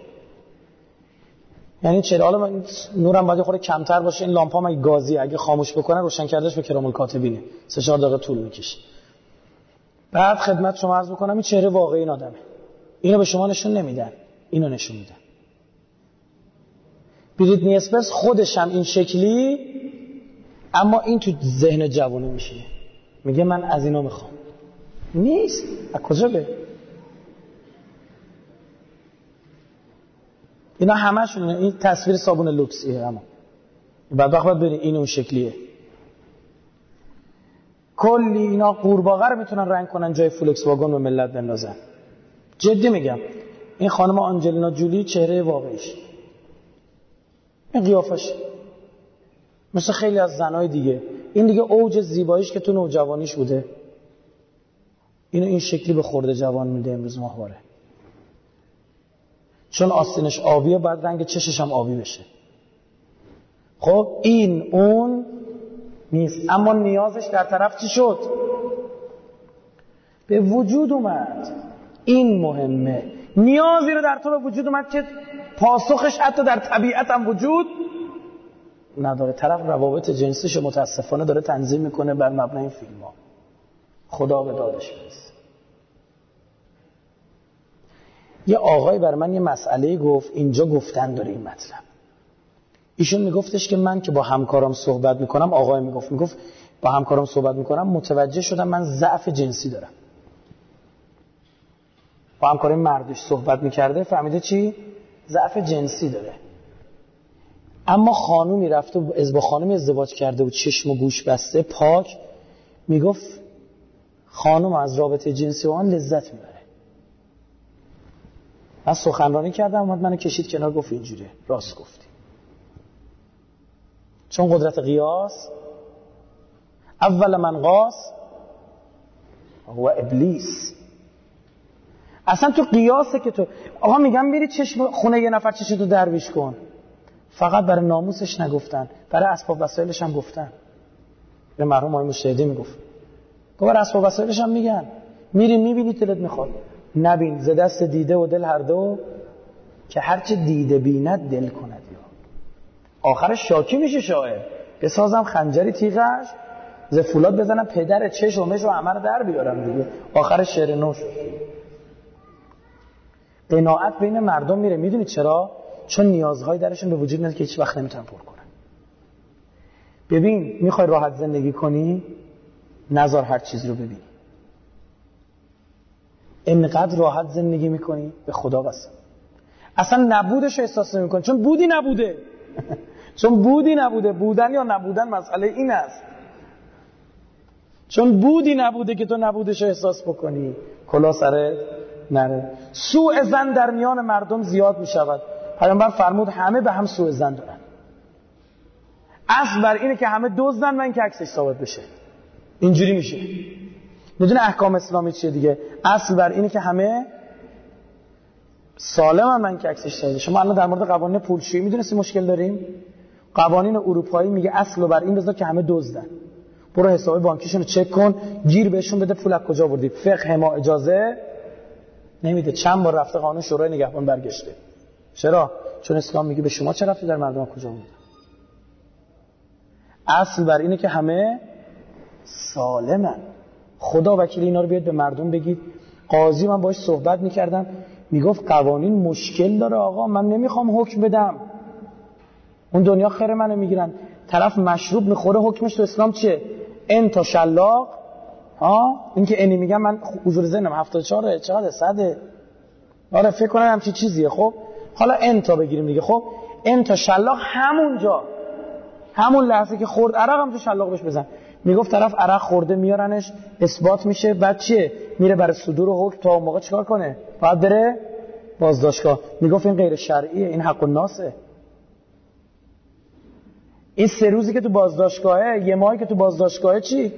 یعنی چرا؟ حالا من نورم باید خود کمتر باشه. این لامپا اگه گازی اگه خاموش بکنه روشن کردش به کرام الکاتبینه سه چهار دقیقه طول می‌کشه. بعد خدمت شما عرض بکنم این چهره واقعی این آدمه. اینو به شما نشون نمیدن. اینو نشون میدن. بریتنی اسپرز خودش هم این شکلی اما این تو ذهن جوانه میشه. میگه من از اینا می‌خوام. نیست. از کجا به؟ اینا همشون این تصویر صابون لوکسیه اما. بعد وقت باید این اون شکلیه. کلی اینا قورباغه رو می‌تونن رنگ کنن جای فولکس واگن به ملت بندازن. جدی میگم. این خانم آنجلینا جولی چهره واقعیش. این قیافش. مثل خیلی از زنهای دیگه. این دیگه اوج زیباییش که تو نوجوانیش بوده. اینو این شکلی به خورده جوان میده امروز ماهواره. چون آستینش آبیه باید رنگ چشش هم آبی بشه. خب این اون نیست. اما نیازش در طرف چی شد؟ به وجود اومد. این مهمه. نیازی رو در تو به وجود اومد که پاسخش حتی در طبیعت هم وجود نداره. طرف روابط جنسیش متاسفانه داره تنظیم می‌کنه بر مبنای فیلم ها خدا به دادش برسه. یه آقای بر من یه مسئله گفت اینجا گفتن داره این مطلب. ایشون میگفتش که من که با همکارم صحبت می‌کنم آقای می‌گفت می‌گفت با همکارم صحبت می‌کنم متوجه شدم من ضعف جنسی دارم. با همکار مردش صحبت می‌کرده فهمیده چی؟ ضعف جنسی داره. اما خانومی رفته از با خانمی ازدواج کرده بود چشم و گوش بسته پاک می‌گفت خانم از رابطه جنسی آن لذت می‌بره. من سخنرانی کردم اومد منو کشید کنار گفت اینجوره راست گفتی. چون قدرت قیاس اول من قاس هو ابلیس. اصلا تو قیاسه که تو آقا میگم میری چشم خونه یه نفر چشم تو درویش کن. فقط برای ناموسش نگفتن. برای اسباب وسایلش هم گفتن. به مرحوم آقای مشتهدی می‌گفت. برای اسباب وسایلش هم میگن. میری می‌بینی دلت می‌خواد. نبین. ز دست دیده و دل هر دو که هرچه دیده بیند دل کند یا. آخرش شاکی میشه شاعر. بسازم خنجری تیغش ز فولاد بزنم پدر چش و مش و عمر در بیارم دیگه. آخر شعر نو شد. قناعت بین مردم میره. می‌دونید چرا؟ چون نیازهای درشون به وجود میاد که هیچ وقت نمی‌تونن پر کنن. ببین می‌خوای راحت زندگی کنی؟ نظر هر چیز رو ببین انقدر راحت زندگی می‌کنی؟ به خدا قسم اصلا نبودش رو احساس نمی‌کنی. چون بودی نبوده. چون بودی نبوده. بودن یا نبودن مسئله این است. چون بودی نبوده که تو نبودش احساس بکنی. کلا سرت نره. سوء زن در میان مردم زیاد می شود پیامبر فرمود همه به هم سوء زن دارن. اصل بر اینه که همه دزدن من که عکسش ثابت بشه. اینجوری میشه. می‌دونه احکام اسلامی چیه دیگه؟ اصل بر اینه که همه سالم من که عکسش ثابت شما الان در مورد قوانین پولشویی می‌دونستی مشکل داریم. قوانین اروپایی میگه اصل بر این بذار که همه دزدن. برو حساب بانکیشون رو چک کن گیر بهشون بده پول از کجا بردی فقه ما اجازه نمیده. چند بار رفته قانون شورای نگهبان برگشته. چرا؟ چون اسلام میگه به شما چه رفتی در مردم کجا بوده اصل بر اینه که همه سالمن. خدا وکیل اینا رو بیاد به مردم بگید. قاضی من باش صحبت می‌کردم. می‌گفت قوانین مشکل داره آقا. من نمی‌خوام حکم بدم. اون دنیا خیر منو می‌گیرن. طرف مشروب می‌خوره حکمش تو اسلام چیه؟ انتا شلاق ها این که اینی میگم من حضور ذهنم 74 چقدر صده آره فکر کنم همچی چیزیه. خب حالا انتا بگیریم دیگه. خب انتا شلاق همونجا همون لحظه که خورد هم تو شلاق بهش بزن. می‌گفت طرف عرق خورده میارنش اثبات میشه. بعد چیه؟ میره برای صدور حکم تا اون موقع چیکار کنه؟ باید بره بازداشتگاه. می‌گفت این غیر شرعیه این حق الناسه این سه روزی که تو بازداشتگاهه یه ماهی که تو بازداشتگاهه چی؟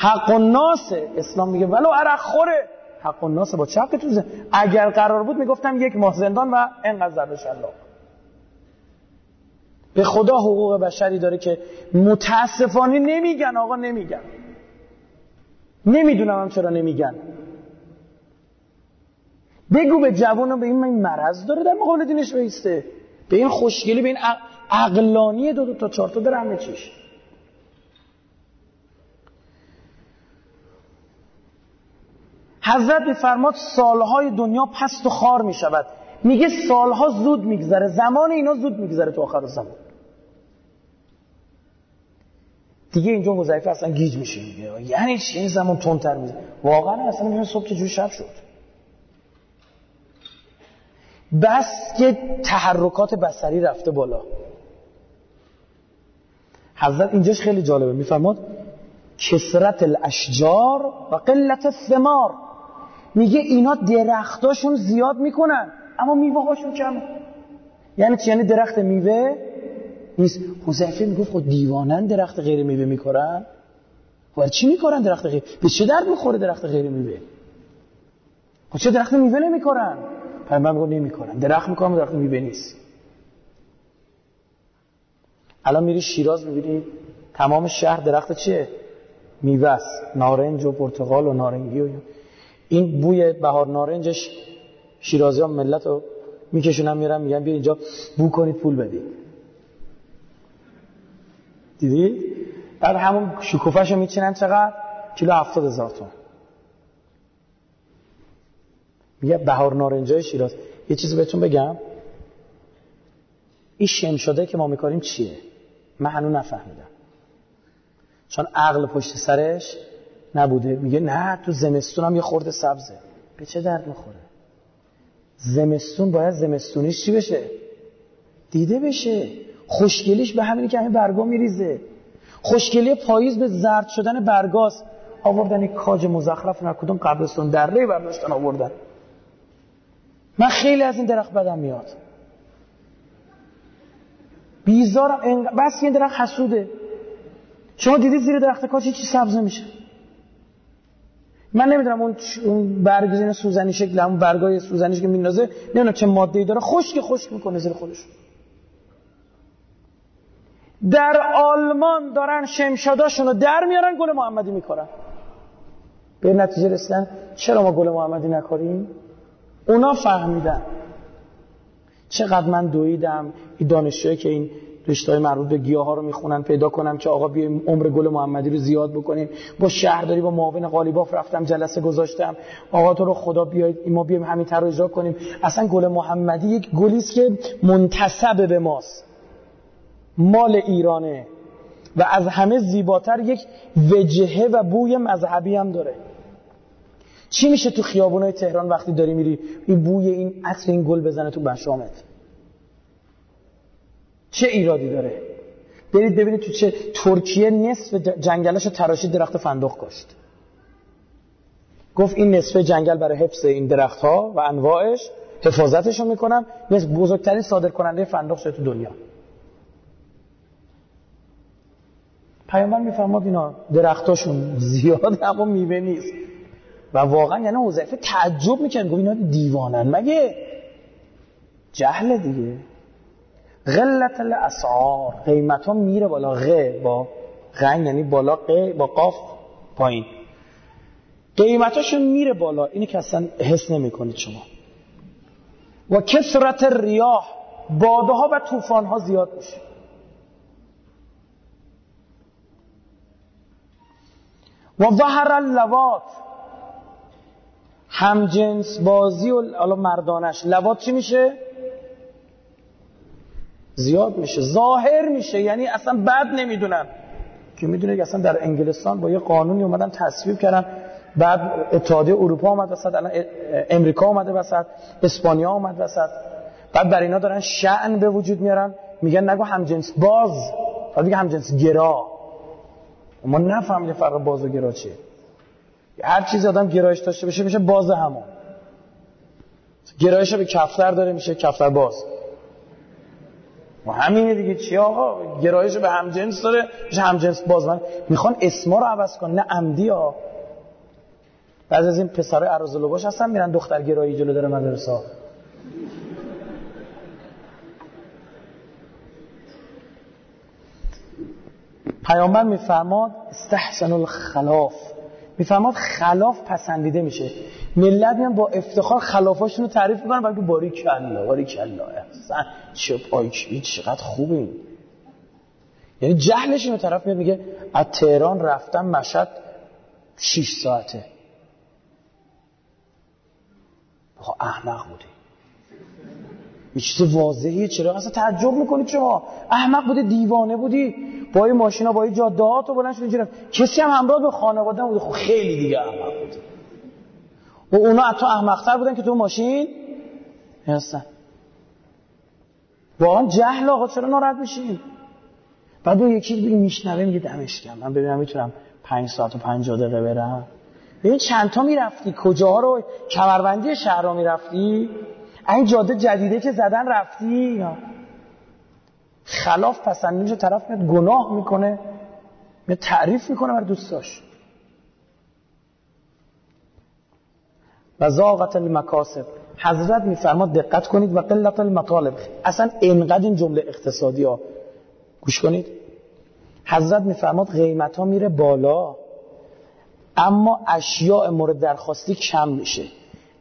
حق الناسه اسلام میگه ولو عرق خوره. حق الناسه با چه تو. اگر قرار بود می‌گفتم یک ماه زندان و انقدر ضرب شلاق. به خدا حقوق بشری داره که متاسفانه نمیگن آقا نمیگن. نمی‌دونم هم چرا نمیگن. بگو به جوانو به این مرض داره در مقابل دینش بیسته. به این خوشگلی به این عقلانی دو, دو تا چهار تا همه چیش. حضرت میفرماد سالهای دنیا پست و خار می شود میگه سالها زود میگذره. زمان اینا زود میگذره تو آخر زمان. دیگه اینجا حذیفه اصلا گیج میشه یعنی چی؟ این زمان تندتر میشه. واقعا اصلا میگه صبح چجوری شب شد. بس که تحرکات بسری رفته بالا. حضرت اینجاش خیلی جالبه. میفرماد کسرت الاشجار و قلت الثمار. میگه اینا درختاشون زیاد می‌کنن. اما میوه هاشون کمه. یعنی چی؟ یعنی درخت میوه نیست. حذیفه می‌گفت خود دیوانن درخت غیر میوه می‌کنن و چی می‌کنن درخت غیر؟ به چه درد می‌خوره درخت غیر میوه؟ خب چه درخت میوه نمی‌کنن پیامبر میگه نمی‌کنن درخت می‌کنن درخت میوه نیست. الان میری شیراز می‌بینی تمام شهر درخت چیه؟ میوه است. نارنج و پرتقال و نارنگی و این بوی بهار نارنجش شیرازی ها ملت رو میکشونن میرن میگن بیا اینجا بو کنید پول بدید. دیدی؟ بعد همون شکوفش رو میچینن چقدر؟ کیلو هفتاد هزار تومن میگه بهار نارنجای شیراز. یه چیزی بهتون بگم. این شم شده که ما میکاریم چیه؟ من هنو نفهمیدم. چون عقل پشت سرش نبوده. میگه نه تو زمستون هم یه خورده سبزه. به چه درد می‌خوره؟ زمستون باید زمستونیش چی بشه؟ دیده بشه. خوشگلیش به همینی که همین برگا میریزه. خوشگلی پاییز به زرد شدن برگاست. آوردن یک کاج مزخرف نه کدوم قبرستون دره برداشتن آوردن. من خیلی از این درخت بدم میاد. بیزارم بس این درخت حسوده. شما دیدید زیر درخت کاج چی سبز میشه؟ من نمی‌دونم اون اون برگ سوزنی شکل اون برگای سوزنیش که میندازه نمی‌دونم چه ماده ای داره خشک خشک می‌کنه زیر خودش. در آلمان دارن شمشاداشون رو در میارن گل محمدی می‌کنن به نتیجه رسیدن چرا ما گل محمدی نکاریم اونا فهمیدن. چقدر من دویدم این دانشجوهایی که این رشته مربوط به گیاه ها رو می‌خونن پیدا کنم که آقا بیایم عمر گل محمدی رو زیاد بکنیم. با شهرداری با معاون قالیباف رفتم جلسه گذاشتم. آقا تو رو خدا بیاید ما بیایم همین طرح اجرا کنیم. اصلا گل محمدی یک گلی است که منتسب به ماست. مال ایرانه و از همه زیباتر یک وجهه و بوی مذهبی هم داره. چی میشه تو خیابونای تهران وقتی داری میری؟ این بوی این عطر این گل بزنه تو بشامت. چه ایرادی داره؟ برید ببینید تو چه ترکیه نصف جنگلش تراشی درخت فندق کاشت. گفت این نصف جنگل برای حفظ این درخت ها و انواعش حفاظتشون می‌کنم. مثل بزرگترین صادر کننده فندق شده تو دنیا. پیامبر میفرماد اینا درختاشون زیاد اما میوه نیست. و واقعا یعنی حذیفه تعجب می‌کنه گفت اینا دیوانن. مگه جهل دیگه؟ غلت الاسعار. قیمت ها میره بالا. غ با غن یعنی بالا ق با قاف پایین. قیمتاشون میره بالا. اینی که اصلا حس نمی شما. و کسرت ریاح باده ها و طوفان ها زیاد میشه. و ظهر اللوات. هم جنس بازی و مردانش. لوات چی میشه؟ زیاد میشه ظاهر میشه یعنی اصلا بد نمی‌دونن که می‌دونه که اصلا در انگلستان با یه قانونی اومدن تصویب کردن بعد اتحادیه اروپا اومد وسط الان امریکا اومده وسط اسپانیا اومد وسط. بعد بر اینا دارن شعن به وجود میارن میگن نگو همجنس باز بعد میگه همجنس گرا. ما نفهمیدیم فرق باز و گرا چیه. هر چیزی آدم گرایش داشته بشه میشه باز همون. گرایش به کفتر داره میشه کفتر باز. و همینه دیگه چی آقا؟ گرایش به همجنس داره. میشه همجنس باز من. می‌خوان اسما رو عوض کن نه عمدی ها. بعد از این پسرای عراض باش هستن میرن دختر گرایی جلو داره مدرسه. پیامبر میفرماد استحسن الخلاف. میفرماد خلاف پسندیده میشه. ملت میان با افتخار خلافاشون رو تعریف می‌کنن بلکه باری کلا باری کلا. احسن. چه پایچی چقدر خوبه یعنی جهلش اینو طرف میاد میگه از تهران رفتم مشهد 6 ساعته. آقا احمق بودی. یه چیز واضحیه. چرا؟ اصلا تعجب می‌کنید شما. احمق بودی دیوانه بودی. با این ماشینا با این جادهات و بلند شدی کسی هم همراه به خانواده بوده خب خیلی دیگه احمق بود. و اونا حتی احمقتر بودن که تو ماشین. هستن واقعا جهل آقا چرا ناراحت میشین؟ بعد اون یکی دیگه میشنوه میگه دمش من ببینم می‌تونم پنج ساعت و 50 دقیقه برم. ببین چند تا می‌رفتی؟ کجا رو؟ کمربندی شهر رو می‌رفتی؟ این جاده جدیده که زدن رفتی؟ خلاف پسند میشه طرف میاد گناه می‌کنه میاد تعریف می‌کنه بر دوستاش. و زاغت المکاسب. حضرت میفرماد دقت کنید و قلت المطالب. اصلا انقدر این جمله اقتصادی ها. گوش کنید. حضرت میفرماد قیمت ها میره بالا اما اشیاء مورد درخواستی کم میشه.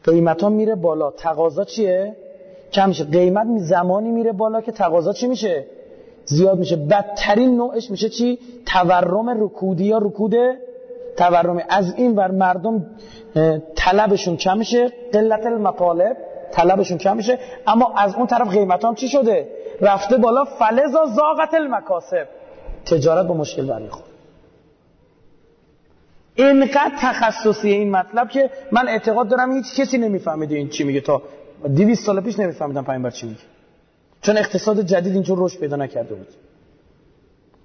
قیمت ها میره بالا. تقاضا چیه؟ کم میشه. قیمت زمانی میره بالا که تقاضا چی میشه؟ زیاد میشه. بدترین نوعش میشه چی؟ تورم رکودی یا رکود تورمی از این ور مردم طلبشون کم میشه. قلت المطالب طلبشون کم میشه. اما از اون طرف قیمت هم چی شده؟ رفته بالا. فلزا زاغت المکاسب. تجارت با مشکل برمیخوره اینقدر تخصصی این مطلب که من اعتقاد دارم هیچ کسی نمیفهمیده این چی میگه تا 200 سال پیش نمیفهمیدم پیامبر چی میگه. چون اقتصاد جدید اینجور رشد پیدا نکرده بود.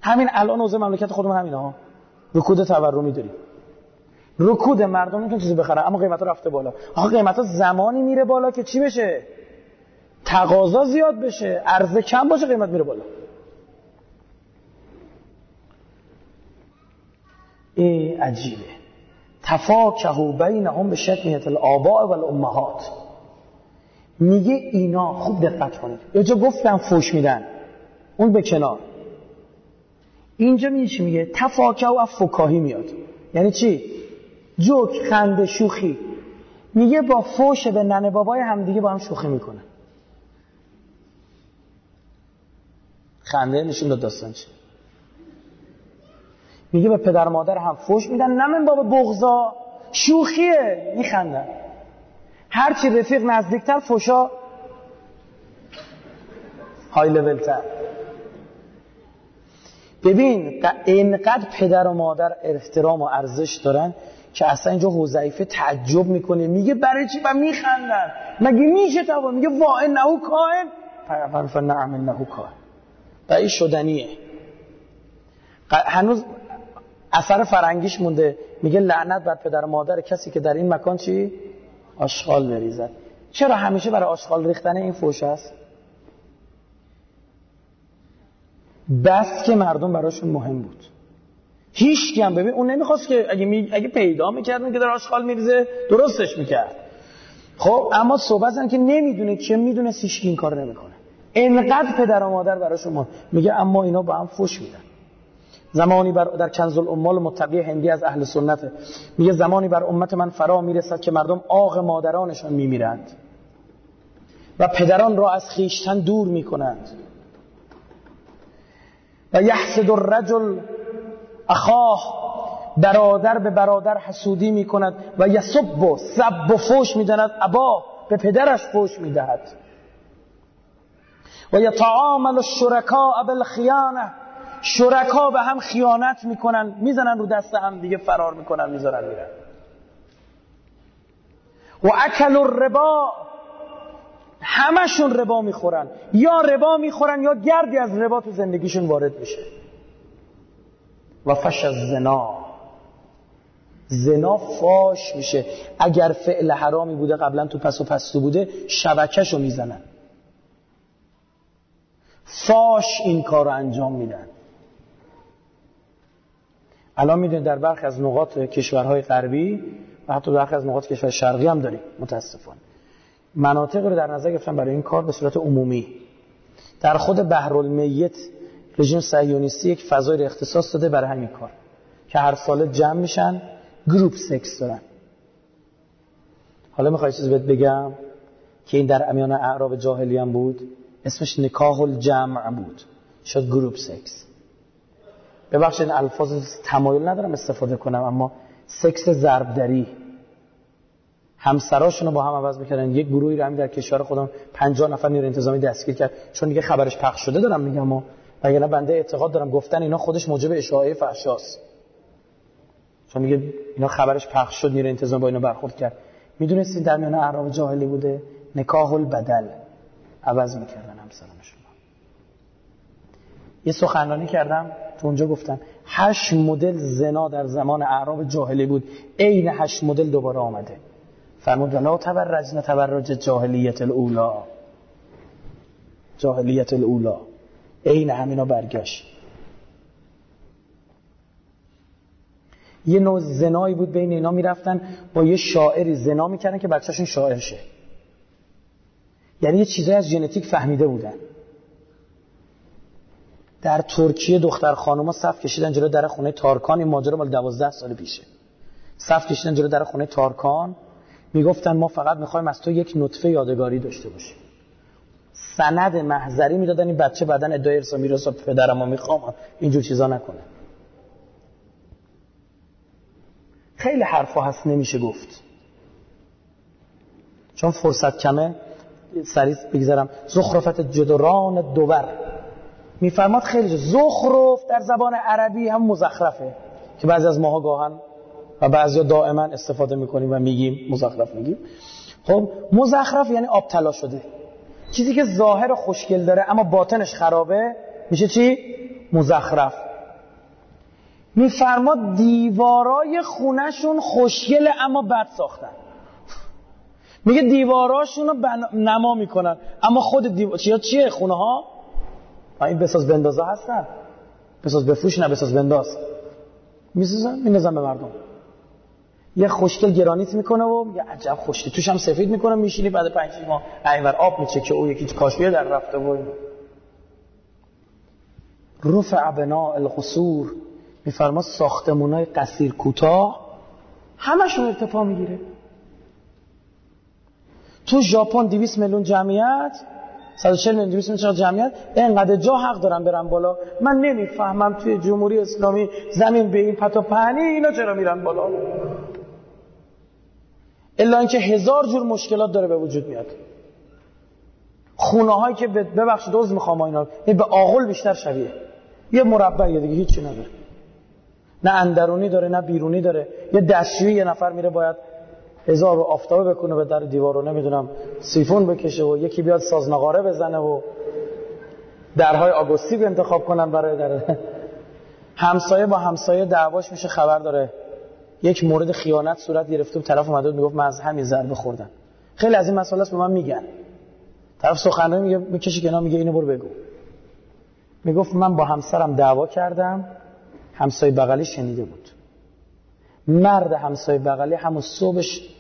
همین الان اوضاع مملکت خودمون همینه ها. رکود تورمی داریم. رکود مردم نمیتون چیزی بخره اما قیمت رفته بالا. آقا قیمت ها زمانی میره بالا که چی بشه؟ تقاضا زیاد بشه. عرضه کم باشه قیمت میره بالا. این عجیبه. تفاکهو بینهم به شتمیت الآباء و الامهات. میگه اینا خوب دقت کنید. یه جا گفتم فوش میدن. اون به کنار. اینجا میگه چی میگه؟ تفاکه و فکاهی میاد. یعنی چی؟ جوک خنده شوخی. میگه با فوش به ننه بابای همدیگه با هم شوخی می‌کنه خنده نشون داد داستان چی؟ میگه به پدر مادر هم فوش میدن. نمین بابا بغضا. شوخیه. میخندن هرچی رفیق نزدیکتر فوشا های لول تر ببین اینقدر پدر و مادر احترام و ارزش دارن که اصلا اینجا حوزیفه تعجب می‌کنه. میگه برای چی؟ و میخندن. مگه میشه تو میگه وا انه کائن پیغمبر فرمود نعم انه کائن و این شدنیه. هنوز اثر فرنگیش مونده. میگه لعنت بر پدر و مادر کسی که در این مکان چی؟ آشغال بریزد. چرا همیشه برای آشغال ریختن این فوش است بس که مردم براشون مهم بود. هیچ هم ببین اون نمی‌خواست که اگه, می... اگه پیدا می‌کردن که در آشغال میریزه درستش می‌کرد. خب اما صحبت که نمی‌دونه که می‌دونه هیچ این کار نمی‌کنه. انقدر پدر و مادر براشون میگه اما اینا با هم فوش میدن. زمانی بر در کنز الامال متقی هندی از اهل سنت. میگه زمانی بر امت من فرا می‌رسد که مردم آق مادرانشان میمیرند و پدران را از خیشتن دور می‌کنند. و یحسد الرجل اخاه برادر به برادر حسودی می‌کند و یسب و سب و فوش می‌دهد ابا به پدرش فوش می‌دهد. و یتعامل الشرکاء بالخیانه شرکا به هم خیانت می‌کنن می‌زنن رو دست هم دیگه فرار می‌کنن می‌ذارن میرن. و اکل الربا همشون ربا می‌خورن. یا ربا می‌خورن یا گردی از ربا تو زندگیشون وارد میشه. و فش از زنا. زنا فاش میشه. اگر فعل حرامی بوده قبلا تو پس و پستو بوده شبکهشو می‌زنن. فاش این کار انجام میدن. الان می‌دونید در برخی از نقاط کشورهای غربی و حتی در برخی از نقاط کشور شرقی هم داریم متاسفانه. مناطق رو در نظر گرفتن برای این کار به صورت عمومی. در خود بحرالمیت رژیم صهیونیستی یک فضای اختصاص داده برای همین کار که هر سال جمع میشن گروپ سکس دارن. حالا می‌خوای چیز بهت بگم که این در امیان اعراب جاهلی هم بود؟ اسمش نکاح الجمع بود. شد گروپ سکس. ببخشید الفاظ تمایل ندارم استفاده کنم اما سکس ضربدری. همسراشون رو با هم عوض می‌کردن. یک گروهی رو در کشور خودم 50 نفر نیروی انتظامی دستگیر کرد. چون دیگه خبرش پخش شده دارم میگم و وگرنه بنده اعتقاد دارم گفتن اینا خودش موجب اشاعه فحشاست. چون دیگه اینا خبرش پخش شد نیروی انتظامی با اینا برخورد کرد. می‌دونستید در میان اعراب جاهلی بوده نکاح البدل عوض می‌کردن همسرانشون یه سخنرانی کردم. اونجا گفتم هشت مدل زنا در زمان اعراب جاهلی بود. عین هشت مدل دوباره آمده. فرمود لا تبرجن تبرج جاهلیت الاولا جاهلیت الاولا عین همینا برگشت. یه نوع زنایی بود بین اینا می‌رفتن با یه شاعری زنا می‌کردن که بچهشون شاعر شه. یعنی یه چیزایی از ژنتیک فهمیده بودن. در ترکیه دختر خانوما صف کشیدن جلو در خونه تارکان. این ماجرا مال 12 سال پیشه. صف کشیدن جلو در خونه تارکان. می‌گفتن ما فقط می‌خوایم از تو یک نطفه یادگاری داشته باشیم. سند محضری می‌دادن. این بچه بعدن ادعای ارسا میرسا پدرم رو می‌خوام. اینجور چیزا نکنه. خیلی حرفا هست نمیشه گفت. چون فرصت کمه سریع بگذارم زخرفت جدران دوور میفرماد خیلی زخرف در زبان عربی هم مزخرفه که بعضی از ماها گاهن و بعضی دائما استفاده می‌کنیم و میگیم مزخرف میگیم. خب مزخرف یعنی آب طلا شده. چیزی که ظاهر خوشگل داره اما باطنش خرابه میشه چی؟ مزخرف. میفرما دیوارای خونهشون خوشگله اما بد ساختن. میگه دیواراشون رو نما می‌کنن. اما خود دیوار چیه خونه ها این بساز بندازا هستن بساز بفروش نه بساز بنداز. می‌سازن مینزن به مردم. یه خوشگل گرانیت می‌کنه و یه عجب خوشگل توش هم سفید می‌کنه میشینی بعد پنج ماه اینور آب میچه که او یکی کاشویه در رفته و رفع بنا القصور. میفرما ساختمونای قصیر کوتاه همشون ارتفاع می‌گیره. تو ژاپن 200 میلیون جمعیت 140 میلیون 200 میلیون جمعیت اینقدر جا حق دارن برن بالا. من نمی‌فهمم توی جمهوری اسلامی زمین به این پتا پهنی اینا چرا میرن بالا؟ الا اینکه هزار جور مشکلات داره به وجود میاد. خونه هایی که ببخشید دوز می‌خوام اینا. این به آغل بیشتر شبیه. یه مربع دیگه هیچی نداره. نه اندرونی داره نه بیرونی داره. یه دستشویی یه نفر میره باید هزار آفتابه بکنه به در دیوار رو نمی‌دونم سیفون بکشه و یکی بیاد سازنقاره بزنه و درهای آگوستی به انتخاب کنن برای در همسایه با همسایه دعواش میشه خبر داره. یک مورد خیانت صورت گرفته و طرف اومده می‌گفت من از همین ضربه خوردم. خیلی از این مسئله است به من میگن. طرف سخنرانی میگه می‌کشی کنار میگه اینو برو بگو. می‌گفت من با همسرم دعوا کردم همسایه بغلی شنیده بود. مرد همسایه بغلی همون صبحش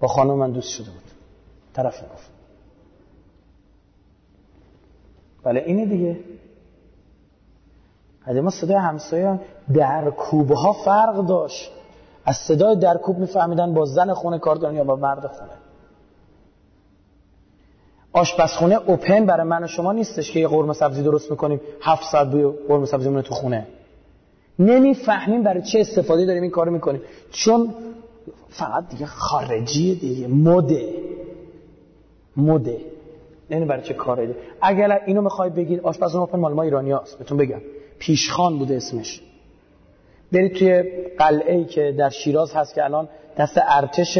با خانم من دوست شده بود. طرف می‌گفت بله اینه دیگه. ما صدای همسایه در کوبه ها فرق داشت. از صدای درکوب میفهمیدن با زن خونه کار دارن یا با مرد خونه. آشپزخونه اوپن برای من و شما نیستش که یه قرمه سبزی درست می‌کنیم هفت ساعت بوی قرمه سبزی تو خونه. نمی‌فهمیم برای چه استفاده داریم این کارو می‌کنیم. چون فقط دیگه خارجیه دیگه. مده. مده. نه برای چه کاری؟ اگر اینو می‌خوای بگید آشپزخونه اوپن مال ما ایرانی هست بهتون بگم. پیشخان بوده اسمش. برید توی قلعه ای که در شیراز هست که الان دست ارتش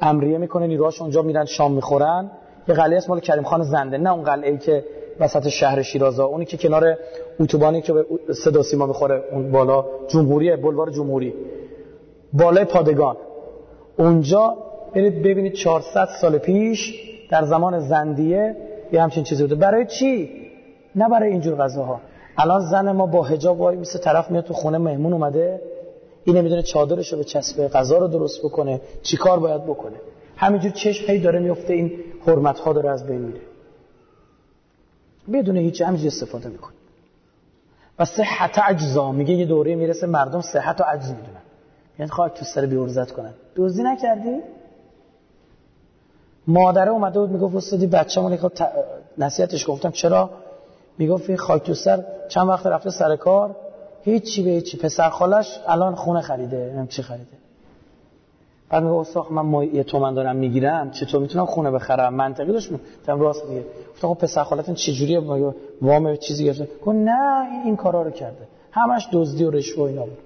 امریه می‌کنه نیروهاش اونجا میرن شام می‌خورن. یه قلعه اسم مال کریم خان زنده. نه اون قلعه ای که وسط شهر شیراز ها. اونی که کنار اتوبانی که به صدا سیما می‌خوره اون بالا. جمهوری بلوار جمهوری. بالای پادگان. اونجا برید ببینید 400 سال پیش در زمان زندیه یه همچین چیزی بوده. برای چی؟ نه برای اینجور غذاها. الان زن ما با حجاب وای میسه طرف میاد تو خونه مهمون اومده این نمی‌دونه چادرشو به چسبه غذا رو درست بکنه چیکار باید بکنه. همینجور چشم هی داره میفته این حرمت ها داره از بین میره. بدون هیچ همینجور استفاده می‌کنه. و صحت اجزا میگه یه دوره می‌رسه مردم صحت و عجز می‌دونن. یعنی خواهد تو سر بیورزت کنن دوزی نکردی؟ مادره اومده بود می‌گفت استادی بچه‌مون نصیحتش گفتم. چرا؟ می‌گفت این خاک تو سر چند وقت رفته سر کار هیچی به هیچی. پسر خالش الان خونه خریده نمیم چی خریده. بعد میگه استاد من ما یه تومن دارم می‌گیرم چطور می‌تونم خونه بخرم؟ منطقی داشت تم راست دیگه گفتم خب پسر خالتون چه جوریه؟ وام چیزی گرفته. گفت نه این کارا رو کرده. همش دزدی و رشوه اینا بود.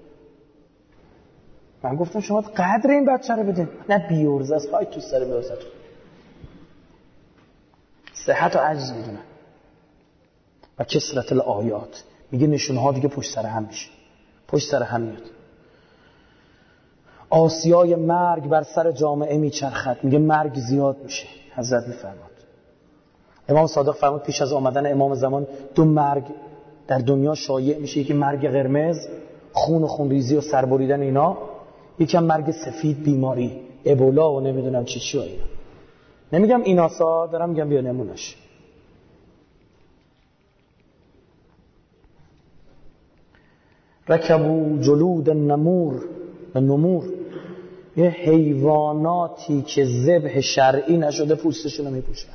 من گفتم شما قدر این بچه رو بدین. نه بیورز از خواهی تو سر بیورزتون صحت و عجز می‌دونن و کسرت الآیات میگه نشونه ها دیگه پشت سر هم میشه. پشت سر هم میاد. آسیای مرگ بر سر جامعه میچرخد. میگه مرگ زیاد میشه. حضرت میفرماد. امام صادق فرمود پیش از آمدن امام زمان دو مرگ در دنیا شایع میشه. یکی مرگ قرمز خون و خونریزی و سربریدن اینا. یکی هم مرگ سفید بیماری ابولا و نمی‌دونم چی چی اینا. نمیگم ایناسا دارم میگم بیا نمونش رکبو جلود نمور و نمور. یه حیواناتی که ذبح شرعی نشده پوستشون رو میپوشن.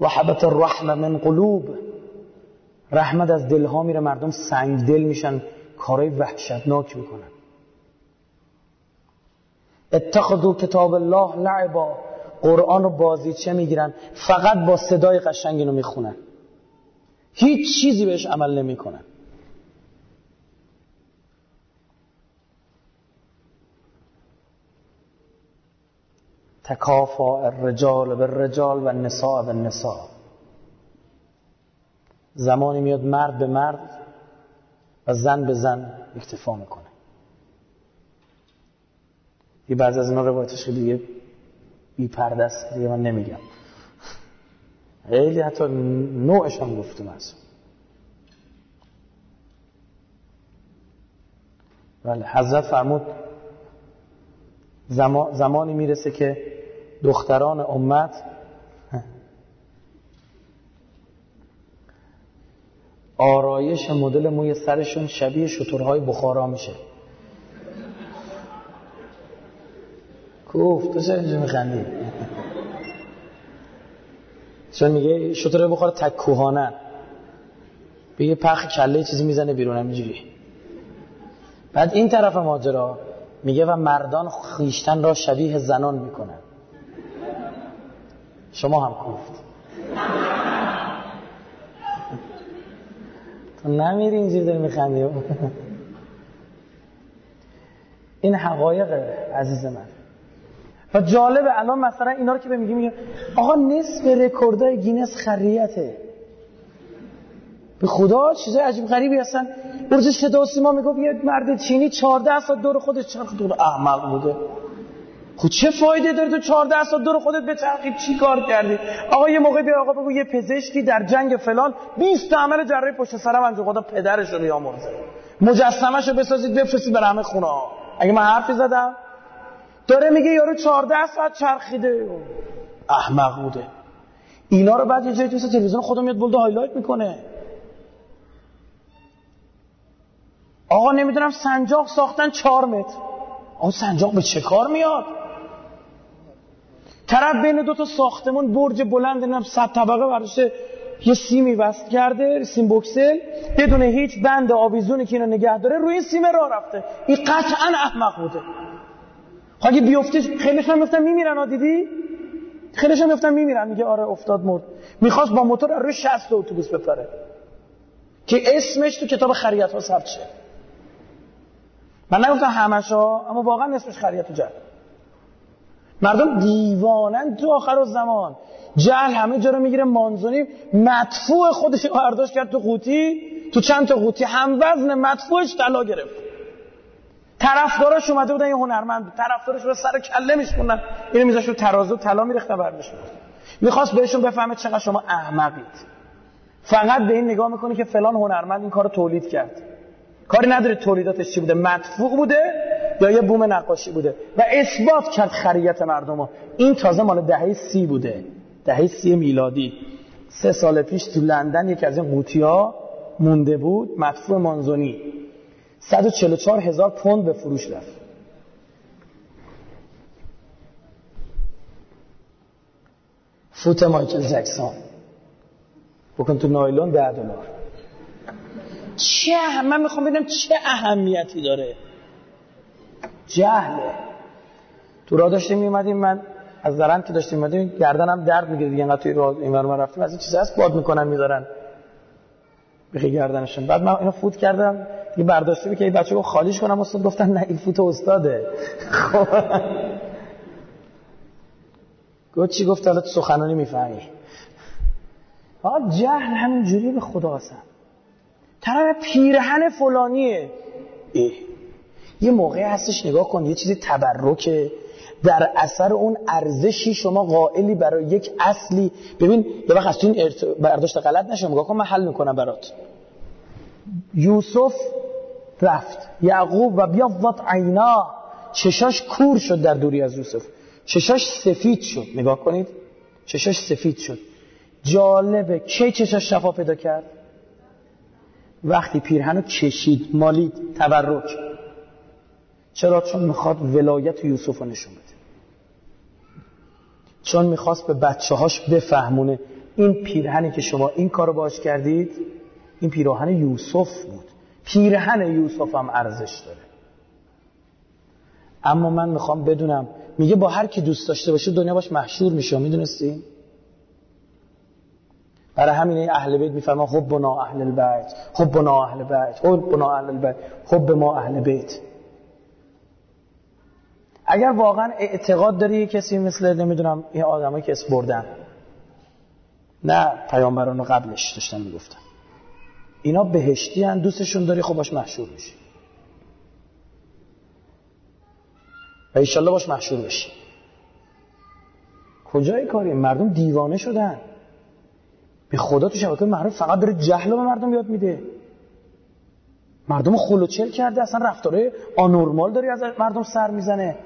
وحبت الرحمه من قلوب. رحمت از دلها میره مردم سنگ دل میشن کارای وحشتناک می‌کنن. اتخذوا کتاب الله لعبا. قرآن رو بازیچه می‌گیرن؟ فقط با صدای قشنگ اینو می‌خونن. هیچ چیزی بهش عمل نمی‌کنن. تکافا الرجال به رجال و نساء به نساء زمانی میاد مرد به مرد و زن به زن اکتفا می‌کنه. یه بعض از اینا روایتش خیلی دیگه بی پرده دیگه من نمیگم. خیلی حتی نوعش هم گفتم از بله حضرت فرمود زمانی می‌رسه که دختران امت آرایش مدل موی سرشون شبیه شطورهای بخارا میشه. کوف تو چه اینجا میخندی؟ چون میگه شطور بخار تک کوهانه به یه پخ کله چیزی می‌زنه بیرون همینجوری. بعد این طرف ماجرا میگه و مردان خیشتن را شبیه زنان می‌کنن. شما هم کوفت تو نمیری اینجوری داری میخندی این حقایق عزیز من. و جالبه الان مثلا اینا رو که به میگیم آقا نصف رکوردای گینس خریته. به خدا چیزای عجیب غریبی هستن. برج صدا و سیما می‌گفت یه مرد چینی 14 ساعت دور خودش چرخ دور. احمق بوده. خب چه فایده داره تو 14 ساعت دور خودت بچرخی چی کار کردی؟ آقا یه موقع بیا آقا بگو یه پزشکی در جنگ فلان 20 تا عمل جراحی پشت سرم انجام خدا پدرش رو بیامرزه. مجسمه‌شو بسازید بفرستید بر همه خونه. ها اگه من حرفی زدم؟ داره میگه یارو 14 ساعت چرخیده. احمق بوده. اینا رو بعد یه جایی تو تلویزیون خودم میاد bold highlight می‌کنه. آقا نمی‌دونم سنجاق ساختن 4 متر. آقا سنجاق به چه کار میاد؟ طرف بین دو تا ساختمون برج بلند نم صد طبقه برداشته یه سیمی وصل کرده سیم بکسل. بدون هیچ بند آویزونی که اینو نگه داره روی این سیم راه رفته. این قطعا احمق بوده. خب اگه بیفته خیلیش هم میفتن میمیرن ها دیدی؟ خیلیش هم میمیرن. میگه آره افتاد مرد. می‌خواست با موتور روی 60 اتوبوس بپره. که اسمش تو کتاب خریت ها ثبت شه. من نگفتم همش ها اما واقعا اسمش خریت جهل مردم دیوانن تو آخر زمان جهل همه جا رو می‌گیره. مانزونی مدفوع خودش برداشت کرد تو قوطی. تو چند تا قوطی هم وزن مدفوعش طلا گرفت. طرفداراش اومده بودن یه هنرمند طرفدارش رو سر کله میشکوندن. اینو میذاشت رو ترازو طلا میریخته برداشت می‌خواست بهشون بفهمه چقدر شما احمقید. فقط به این نگاه می‌کنه که فلان هنرمند این کارو تولید کرد. کاری نداره تولیداتش چی بوده. مدفوع بوده. یا یه بوم نقاشی بوده. و اثبات کرد خریت مردم ها. این تازه مال دهه سی بوده. دهه سی میلادی. سه سال پیش تو لندن یکی از این قوطی ها مونده بود مدفوع مانزونی. 144 هزار پوند به فروش رفت. فوت مایکل جکسون. بکن تو نایلون ده دلار. چه من می‌خوام ببینم چه اهمیتی داره. جهله تو راه داشتیم میومدیم من از درم که داشتیم میومدیم گردنم درد می‌گیره دیگه انقدر توی راه این ما رفتیم از این چیزا هست باد می‌کنن می‌ذارن بخی گردنشون. بعد من اینو فوت کردم دیگه برداشته که این بچه رو خالیش کنم استاد گفتن نه این فوت استاده. خب. گفت چی گفت؟ حالا سخنانی می‌فهمی. آقا جهل همین جوری به خدا هستن طرف پیرهن فلانیه. اه. یه موقع هستش نگاه کن یه چیزی تبرکه. در اثر اون ارزشی شما قائلی برای یک اصلی. ببین یه وقت از این برداشت غلط نشه. نگاه کن من حل می‌کنم برات. یوسف رفت. یعقوب و بیاضت عینا. چشاش کور شد در دوری از یوسف. چشاش سفید شد. نگاه کنید. چشاش سفید شد. جالبه. کی چشاش شفا پیدا کرد؟ وقتی پیرهنو کشید مالید. تبرک. چرا؟ چون می‌خواد ولایت یوسف رو نشون بده. چون می‌خواست به بچه هاش بفهمونه این پیرهنی که شما این کارو باش کردید این پیراهن یوسف بود. پیرهن یوسف هم ارزش داره. اما من می‌خوام بدونم میگه با هر کی دوست داشته باشه دنیا باش محشور میشه می‌دونستی؟ برای همین اهل بیت میفرما حبنا اهل البیت حبنا اهل بیت حبنا اهل البیت حب ما اهل بیت. اگر واقعا اعتقاد داری کسی مثل نمی‌دونم این آدمایی که اس بردن نه پیامبران قبلش داشتن می‌گفتن. اینا بهشتی هن دوستشون داری خب باش محشور میشی. و ایشالله باش محشور بشی. کجای کاری؟ مردم دیوانه شدن. به خدا تو شبکه معروف فقط داره جهل به مردم یاد میده. مردم خلوچل کرده اصلا رفتاره آنورمال داری از مردم سر می‌زنه.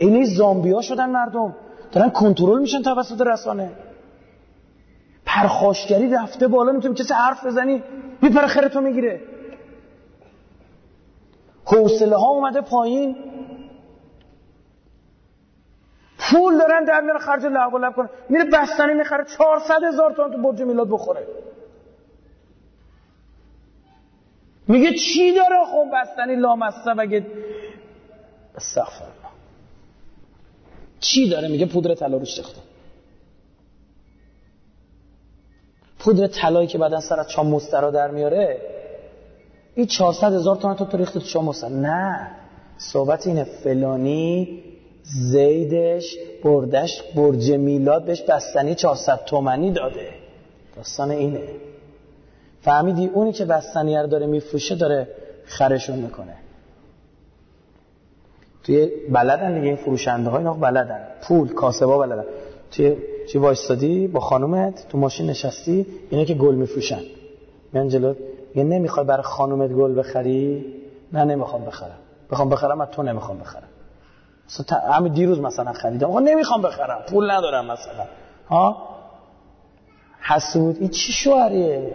اینه زامبیا شدن مردم. دارن کنترل میشن توسط رسانه. پرخاشگری رفته بالا نمی‌تونی کسی حرف بزنی میپره خرتو می‌گیره. حوصله ها اومده پایین. پول دارن در میاره خرج لعب لب کنه میره بستنی می‌خره. 400 هزار تومان تو برج میلاد بخوره. میگه چی داره خب بستنی لامصب؟ اگه استغفر. چی داره میگه؟ پودر طلا روش ریخته پودر طلایی که بعدا سر از چام مسترا در میاره این 400 هزار تومان تو ریخته تو چام مسترا؟ نه. صحبت اینه فلانی زیدش بردش برج میلاد بهش بستنی 400 تومنی داده. داستان اینه. فهمیدی اونی که بستنی رو داره میفروشه داره خرشون می‌کنه. توی بلدن دیگه این فروشنده های بلدن. پول کاسبا بلدن. توی چی وایستادی با خانومت تو ماشین نشستی اینا که گل میفروشن. میان جلو میگه نمی‌خوای برای خانومت گل بخری؟ نه نمی‌خوام بخرم. بخوام بخرم از تو نمی‌خوام بخرم. مثلا همین دیروز مثلا خریدم. آقا نمی‌خوام بخرم. پول ندارم مثلا. ها؟ حسود. این چی شوهریه؟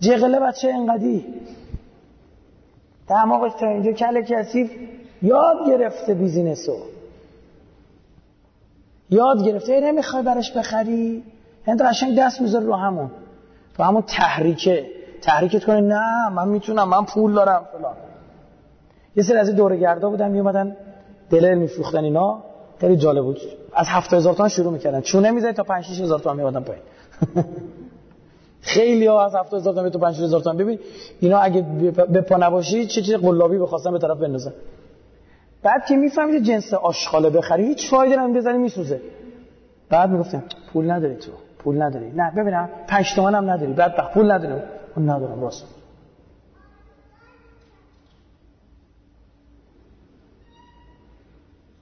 جغله بچه انقدی دماغش تا اینجا کل کسیف یاد گرفته بیزینسو یاد گرفته نمی‌خوای برش بخری؟ هند قشنگ دست می‌ذاره رو همون. رو همون تحریکه. تحریکت کنه نه من می‌تونم من پول دارم فلان. یه سری از دورگردا بودن میومدن دلر میفروختن اینا. خیلی جالب بود. از 7000 تومان شروع می‌کردن. چونه می‌زنی تا 5 6000 تومان میادن پایین. خیلی ها از 7000 تومان تا 5 6000 تومان. ببین اینا اگه به پا نباشی چه چیز قلابی بخواستن به طرف بندازن. بعد که می‌فهمید جنس آشغاله بخری هیچ فایده نمیده بزنی میسوزه. بعد می‌گفتم پول نداری تو پول نداری. نه ببینم 5 تومن هم نداری. بعد پول نداری اون ندارم راست.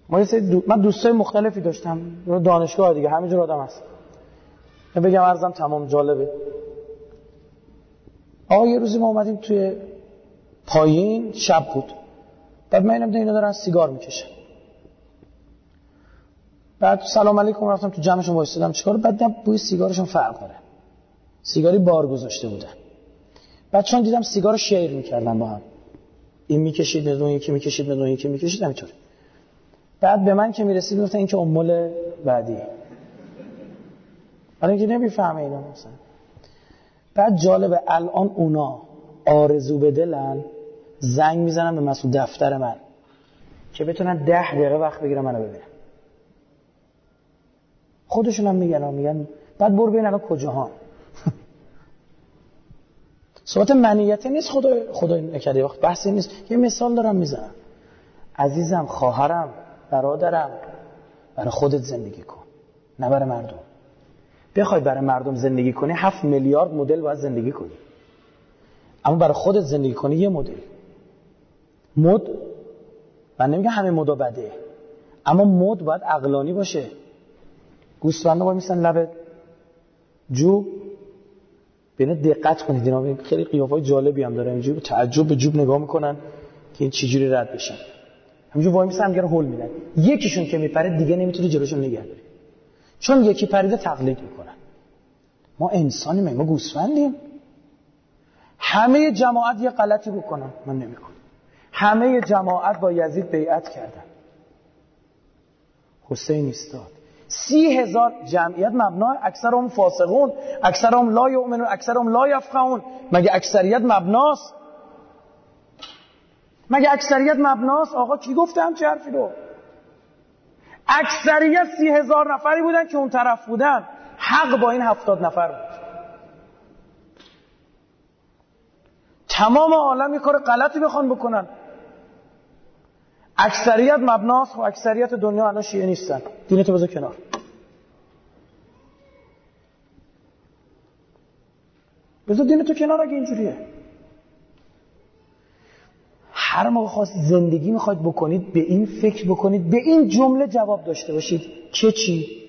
ما دو... من دوستای مختلفی داشتم. دانشگاه دیگه همینجور آدم هست. بگم ارزم تمام جالبه. آقا یه روزی ما اومدیم توی پایین شب بود. بعد من اینم اینا دارن سیگار می‌کشن. بعد سلام علیکم رفتم تو جمعشون وایسادم چیکار؟ بعد دیدم بوی سیگارشون فرق داره. سیگاری بار گذاشته بودن بعد چون دیدم سیگار شیر می‌کردن با هم. این می‌کشید بدون یکی می‌کشید بدون یکی می‌کشید همینطوره. بعد به من که می‌رسید گفتن این که امول بعدی. برای اینکه نمی‌فهمه اینا مثلا. بعد جالبه الان اونا آرزو به دلن. زنگ می‌زنن به مسئول دفتر من. که بتونن ده دقیقه وقت بگیرن منو ببینن. خودشون هم میگن میگن بعد برو ببین الان کجاها. صحبت منیت نیست خدا خدا نکرده. وقت بحثی نیست. یه مثال دارم می‌زنم. عزیزم خواهرم برادرم برای خودت زندگی کن. نه برای مردم. بخوای برای مردم زندگی کنی هفت میلیارد مدل باید زندگی کنی. اما برای خودت زندگی کنی یه مدل. مد من نمیگم همه مدا بده اما مد باید عقلانی باشه. گوسفندا باید میسن لب جو. بینه دقت کنید اینا خیلی قیافای جالبی هم داره اینجوری تعجب به جوب نگاه می‌کنن که این چجوری رد بشن همینجور وای میسن همگرا هول میدن. یکیشون که میپره دیگه نمی‌تونه جلوشون نگه داره. چون یکی پریده تقلید می‌کنن ما انسانیم ما گوسفندیم. همه جماعت یه غلطی بکنن. من نمی‌کنم. همه جماعت با یزید بیعت کردن. حسین استاد سی هزار جمعیت مبنا اکثر هم فاسقون اکثر هم لا یؤمنون اکثر هم لا یفقهون. مگه اکثریت مبناست؟ مگه اکثریت مبناست؟ آقا کی گفته هم چه حرفی رو؟ اکثریت سی هزار نفری بودن که اون طرف بودن. حق با این هفتاد نفر بود. تمام عالم یه کار غلطی بخوان بکنن. اکثریت مبناست و اکثریت دنیا الان شیعه نیستن. دینتو بذار کنار. بذار دینتو کنار اگه اینجوریه. هر موقع خواست زندگی می‌خواید بکنید به این فکر بکنید به این جمله جواب داشته باشید. که چی؟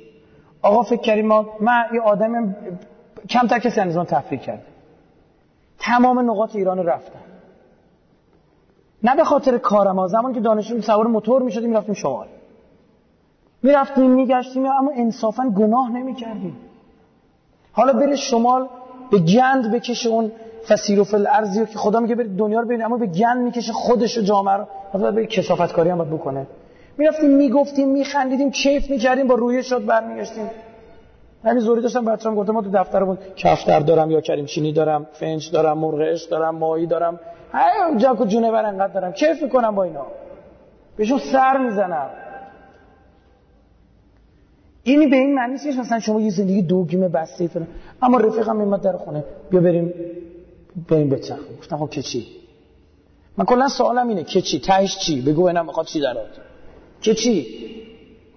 آقا فکر کردیم ما من یه آدم کمتر کسی از من تفریح کرده. تمام نقاط ایران رفتم. نه به خاطر کارم ها زمان که دانشجو سوار موتور می‌شدیم می‌رفتیم شمال می‌رفتیم میگشتیم اما انصافا گناه نمی‌کردیم. حالا بره شمال به گند بکشه اون فسیر و فل ارزی که خدا میگه برید دنیا رو ببینید اما به گند می‌کشه خودش و جامعه رو. به کسافت کاری هم باید بکنه. می‌رفتیم می‌گفتیم میخندیدیم کیف می‌کردیم با روی شد برمیگشتیم. همین زوری داشتم بچه‌ام گفتم ما تو دفتر بود. کفتر دارم یا کریم چینی دارم فنج دارم مرغش دارم ماهی دارم. هر جا که جونور انقدر دارم. کیف می‌کنم با اینا؟ بهشون سر می‌زنم. اینی به این معنی نیست مثلا شما یه زندگی دوگیمه بسته فلان. اما رفیقم میمد در خونه. بیا بریم بریم بچرخیم. گفتم خب چی؟ من کلا سوالم اینه که چی؟ تهش چی؟ بگو اینا می‌خواد چی درات که چی؟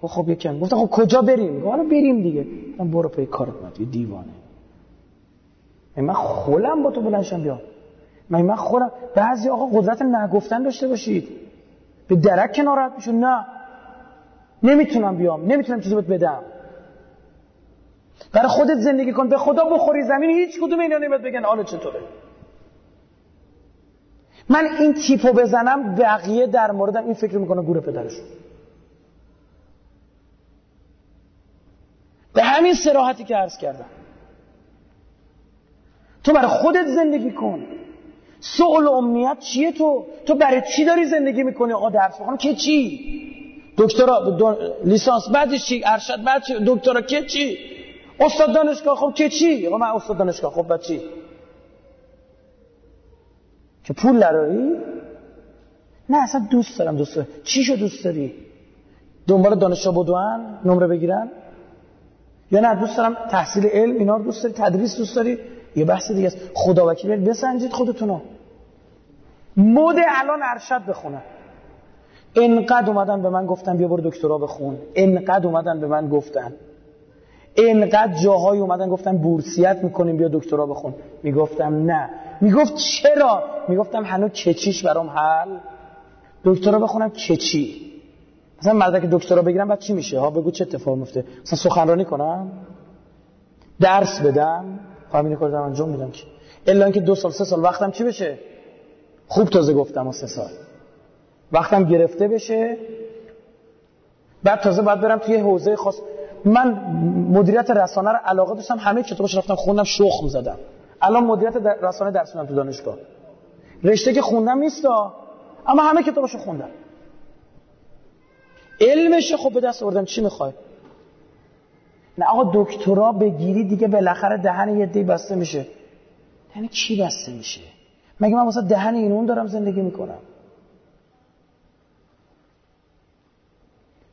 خب یکم. گفتم خب کجا بریم؟ حالا بریم دیگه. من برو پی کارت من دیوانه. من خولم با تو بلنشم بیا. من من خودم بعضی آقا قدرت نگفتن داشته باشید. به درک ناراحت میشون. نه. نمی‌تونم بیام. نمی‌تونم چیزی بهت بدم. برای خودت زندگی کن. به خدا بخوری. زمین هیچ کدوم اینا نمیاد بگن حال چطوره. من این تیپو بزنم بقیه در موردم این فکر می‌کنه گور پدرشون. به همین سراحتی که عرض کردم. تو برای خودت زندگی کن. سوال امنیت چیه تو؟ تو برای چی داری زندگی می‌کنی؟ آقا درس بخونم که چی؟ دکترا لیسانس بعدش چی؟ ارشد بعد چی؟ دکترا که چی؟ استاد دانشگاه خب که چی؟ آقا من استاد دانشگاه خب بعد چی؟ که پول نداری؟ نه اصلا دوست دارم دوست دارم. چیشو دوست داری؟ دنبال دانشگاه بدوان نمره بگیرن؟ یا نه دوست دارم تحصیل علم اینا رو دوست داری تدریس دوست داری؟ یه بحث دیگه است. خدا وکیل بسنجید خودتونو. مود الان ارشد بخونن انقدر اومدن به من گفتن بیا برو دکترا بخون. انقدر اومدن به من گفتن. انقدر جاهای اومدن گفتن بورسیت می‌کنیم بیا دکترا بخون. می‌گفتم نه. می‌گفت چرا؟ می‌گفتم هنوز چچیش برام حل. دکترا بخونم چچی مثلا مدرک دکترا بگیرم بعد چی میشه؟ ها بگو چه اتفاق میفته؟ مثلا سخنرانی کنم درس بدم همین کار دارم انجام میدم که الا اینکه دو سال سه سال وقتم چی بشه؟ خوب تازه گفتم و سه سال. وقتم گرفته بشه. بعد تازه باید برم توی حوزه خاص. من مدیریت رسانه رو علاقه داشتم همه کتابش رفتم خوندم شخم زدم. الان مدیریت رسانه درس تو دانشگاه. رشته که خوندم نیستا اما همه کتابشو خوندم. علمش خب به دست آوردم. چی می‌خوای؟ نه آقا دکترا بگیری دیگه بالاخره دهن یه دی بسته میشه. یعنی چی بسته میشه؟ مگه من واسه دهن این اون دارم زندگی می‌کنم؟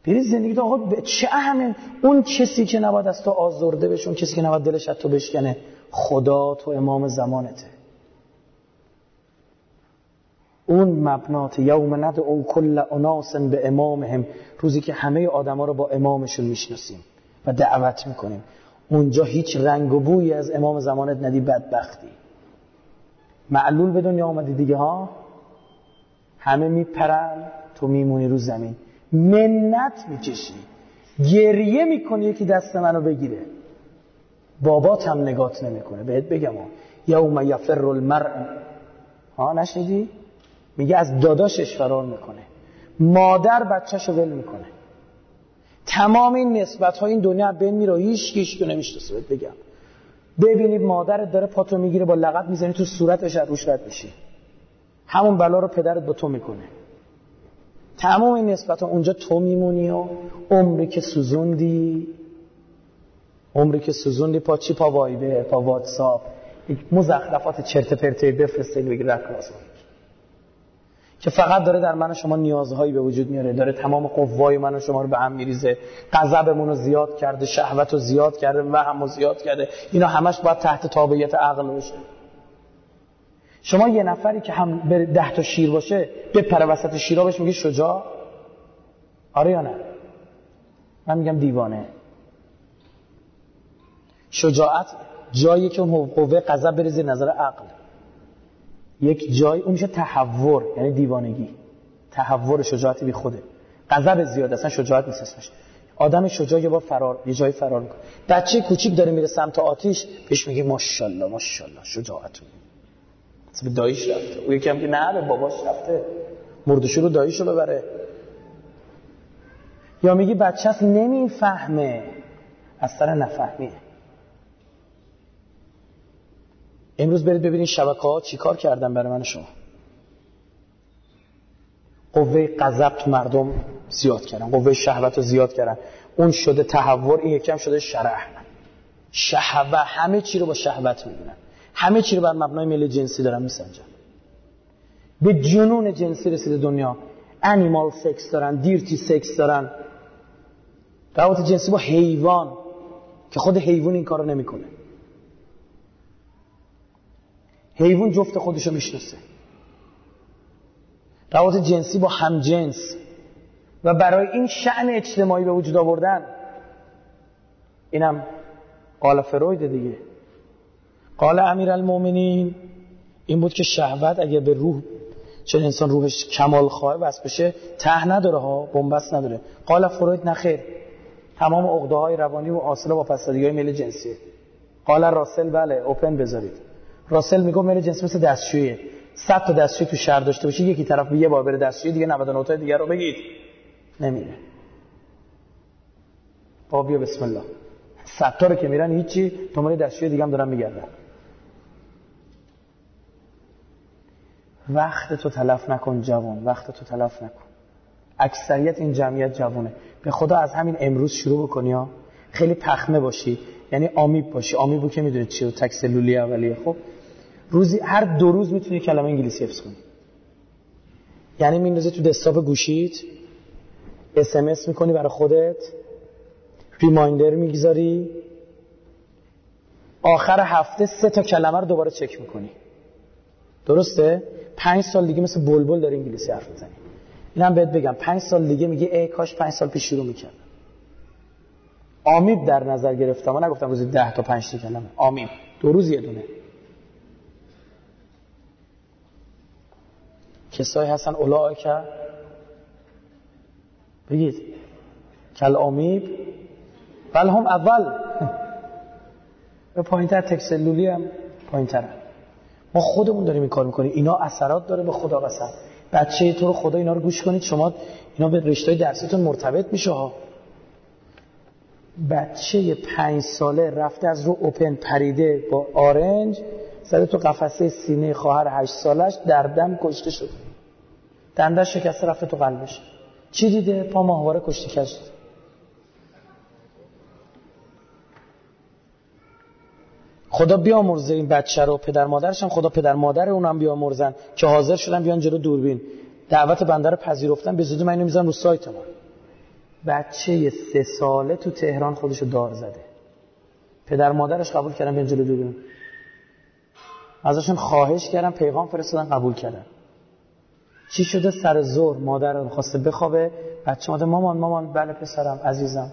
برید زندگی تو آقا چه اهمه اون کسی که نباید از تو آزرده بشه اون کسی که نباید دلش از تو بشکنه خدا تو امام زمانته. اون مبنات یوم ند او کل اناس به امامهم. روزی که همه آدما رو با امامشون می‌شناسیم و دعوت می‌کنیم. اونجا هیچ رنگ و بویی از امام زمانت ندی بدبختی. معلول به دنیا آمدی دیگه ها؟ همه میپرن تو میمونی رو زمین. منت می‌کشی. گریه می‌کنی یکی دست منو بگیره. بابات هم نگات نمی‌کنه. بهت بگم ها. یوم یفر المرء. ها نشنیدی؟ میگه از داداشش فرار می‌کنه. مادر بچهشو ول می‌کنه. تمام این نسبت های این دنیا بین میره هیچ کیش تو نمی‌شناسه بگم. ببینید مادرت داره پاتو می‌گیره با لغت می‌زنی تو صورتش روش رد میشی. همون بلا رو پدرت با تو می‌کنه. تمام این نسبت ها اونجا تو میمونی و عمری که سوزوندی عمری که سوزوندی پا چی؟ پا وایبه پا واتساپ. مزخرفات چرت پرته بفرسته بگی رکلاس که فقط داره در من شما نیازهایی به وجود میاره داره تمام قوای من و شما رو به هم میریزه. غضبمون رو زیاد کرده شهوت رو زیاد کرده وهم رو زیاد کرده. اینا همش باید تحت تابعیت عقل باشه. شما یه نفری که هم به ده تا شیر باشه به پر وسط شیرا بهش میگه شجاع؟ آره یا نه؟ من میگم دیوانه. شجاعت جایی که اون قوه غضب بره زیر نظر عقل. یک جای اون میشه تحور یعنی دیوانگی. تحور شجاعت بی خوده. غضب زیاد اصلا شجاعت نیست اسمش. آدم شجاع یه بار فرار یه جای فرار می‌کنه. بچه کوچیک داره میره سمت آتیش بهش میگه ماشاءالله ماشاءالله شجاعت. به داییش رفته. او یکی هم که نه به باباش رفته. مردشو رو داییشو ببره. یا میگی بچه هست نمی‌فهمه. از سر نفهمیه. امروز برید ببینید شبکه ها چی کار کردن برای من شما. قوه قذب تو مردم زیاد کردن قوه شهوت رو زیاد کردن. اون شده تحور این یکم شده شرح. شهوه همه چی رو با شهوت می‌بینن همه چی رو بر مبنای میل جنسی دارن میسنجن. به جنون جنسی رسیده دنیا. انیمال سکس دارن دیرتی سکس دارن. روابط جنسی با حیوان که خود حیوان این کارو نمی‌کنه. حیوان جفت خودشو می‌شناسه. روابط جنسی با همجنس. و برای این شعن اجتماعی به وجود آوردن اینم قال فروید دیگه. قال امیر المومنین این بود که شهوت اگه به روح چون انسان روحش کمال خواه بس بشه ته نداره ها بنبست نداره. قال فروید نخیر تمام عقده های روانی و آصله با پسدگی های میل جنسیه. قال راسل بله اوپن بذارید. راسل میگه میل جنسی مثل دستشویه 100 تا دستشوی تو شهر داشته باشی یکی طرف یه بار بره دستشوی دیگه 99 تا دیگه رو بگید. نمیره. با بیا بسم الله. 100 تا رو که میرن هیچی تو مال دستشوی دیگه هم دارن میگردن. وقت تو تلف نکن جوان وقت تو تلف نکن. اکثریت این جمعیت جوانه. به خدا از همین امروز شروع بکنی ها. خیلی پخمه باشی یعنی آمیب باشی. آمیبو که می‌دونید چیه؟ تک سلولی اولیه. خب روزی هر دو روز می‌تونی کلمه انگلیسی حفظ کنی. یعنی میندازی تو دسکتاپ گوشیت اس می‌کنی برای خودت ریمایندر می‌گذاری. آخر هفته سه تا کلمه رو دوباره چک می‌کنی. درسته؟ پنج سال دیگه مثل بلبل داره انگلیسی حرف می‌زنی. اینم بهت بگم پنج سال دیگه میگه ای کاش پنج سال پیش شروع می‌کردم. آمیب در نظر گرفتم. من نگفتم روزی ده تا پنج تا کلمه. آمیب. دو روز یه دونه. کسایی هستن اولاء که بگید. کل آمیب بل هم اول. به پایین تر تکسلولی هم پایین تر ما خودمون داریم این کار می‌کنیم. اینا اثرات داره به خدا قسم بچه تو رو خدا اینا رو گوش کنید. شما اینا به رشته درسیتون مرتبط میشه ها. بچه پنج ساله رفته از رو اوپن پریده با آرنج زده تو قفسه سینه خواهر هشت سالش در دم کشته شد دندش شکسته رفته تو قلبش. چی دیده؟ پا ماهواره کشته کشت خدا بیامرزه این بچه رو پدر مادرش هم خدا پدر مادر اونم بیامرزن که حاضر شدن بیان جلو دوربین. دعوت بنده رو پذیرفتن به زودی من اینو می‌ذارم رو سایت ما. بچه سه ساله تو تهران خودشو دار زده. پدر مادرش قبول کردن بیان جلو دوربین. ازشون خواهش کردن پیغام فرستادن قبول کردن. چی شده سر زور مادر رو خواسته بخوابه؟ بچه مادر مامان مامان بله پسرم عزیزم.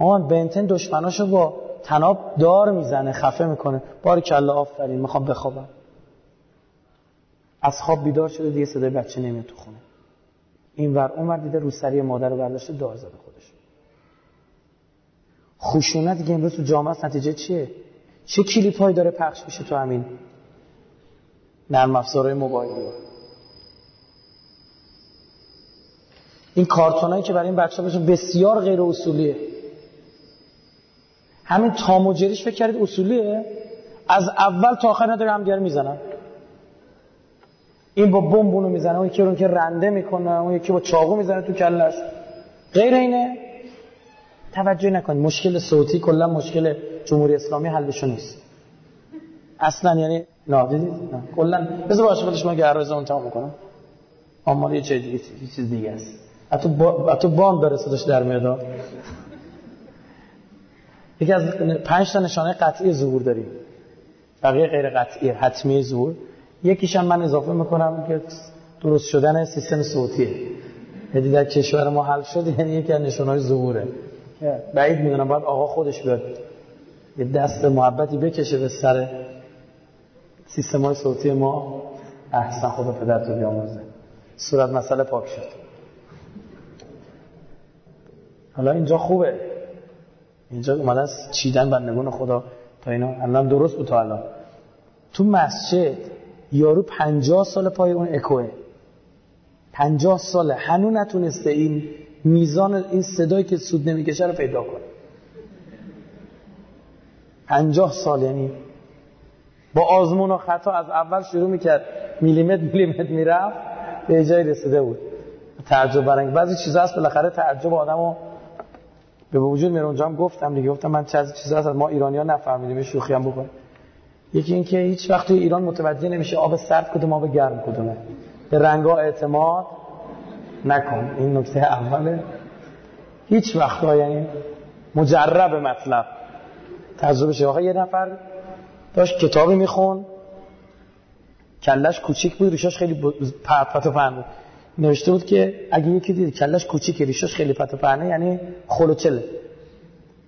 مامان بنتن دشمناشو با تناب دار می‌زنه خفه می‌کنه. باری کلا آفرین می‌خوام بخوابم. از خواب بیدار شده دیگه صدای بچه نمیاد تو خونه. این ور اون ور دیده روسری مادر رو برداشته دار زده خودش. خشونت دیگه امروز تو جامعه نتیجه چیه؟ چه کلیپ داره پخش میشه تو همین نرم افزارهای موبایلی این کارتونایی که برای این بچه بشون بسیار غیر اصولیه. همین تام و جریش فکر کردید اصولیه؟ از اول تا آخر نداره همدیگه می‌زنن. این با بمب اونو می‌زنه اون یکی رو که رنده می‌کنه اون یکی با چاقو می‌زنه تو کلش. غیر اینه. توجه نکنید مشکل صوتی کلا مشکل جمهوری اسلامی حلش نیست. اصلا یعنی نه کلا. بذار باشه خودش ما گرایز اون تمام می‌کنم اما یه چیز دیگه است. حتی با بان داره صداش در میاد یکی از پنج تا نشانه قطعی ظهور داریم بقیه غیر قطعی حتمی ظهور یکیش هم من اضافه می‌کنم که درست شدن سیستم صوتیه یعنی در کشور ما حل شد یعنی یکی از نشانهای ظهوره بعید می‌دونم باید آقا خودش بیاد یه دست محبتی بکشه به سر سیستم های صوتی ما احسن خدا پدر تو بیامرزه صورت مسئله پاک شد حالا اینجا خوبه. اینجا اومدن چیدن بندگون خدا تا اینا. الان درست بود تا الان. تو مسجد یارو پنجاه سال پای اون اکوه. پنجاه ساله. هنو نتونسته این میزان این صدایی که سود نمی‌کشه رو پیدا کنه. پنجاه سال یعنی با آزمون و خطا از اول شروع می‌کرد. میلیمتر میلیمتر می‌رفت. به جای رسیده بود. تعجب برنگ بعضی چیزا هست. بالاخره تعجب آدمو به وجود میره اونجا هم گفتم دیگه. گفتم من چه چیزا هست؟ ما ایرانی ها نفهمیدیم شوخی هم بکنیم. یکی اینکه هیچ وقت توی ایران متوجه نمیشه آب سرد کدوم آب گرم کدومه. به رنگا اعتماد نکن. این نکته اوله. هیچ وقت یعنی مجرب مطلب تجربه شه. یه نفر داشت کتابی میخون کلش کوچیک بود. ریشاش خیلی پت و بود. نوشته بود که اگه یکی دید کلش کوچیک ریشاش خیلی پت و پهنه یعنی خلوچله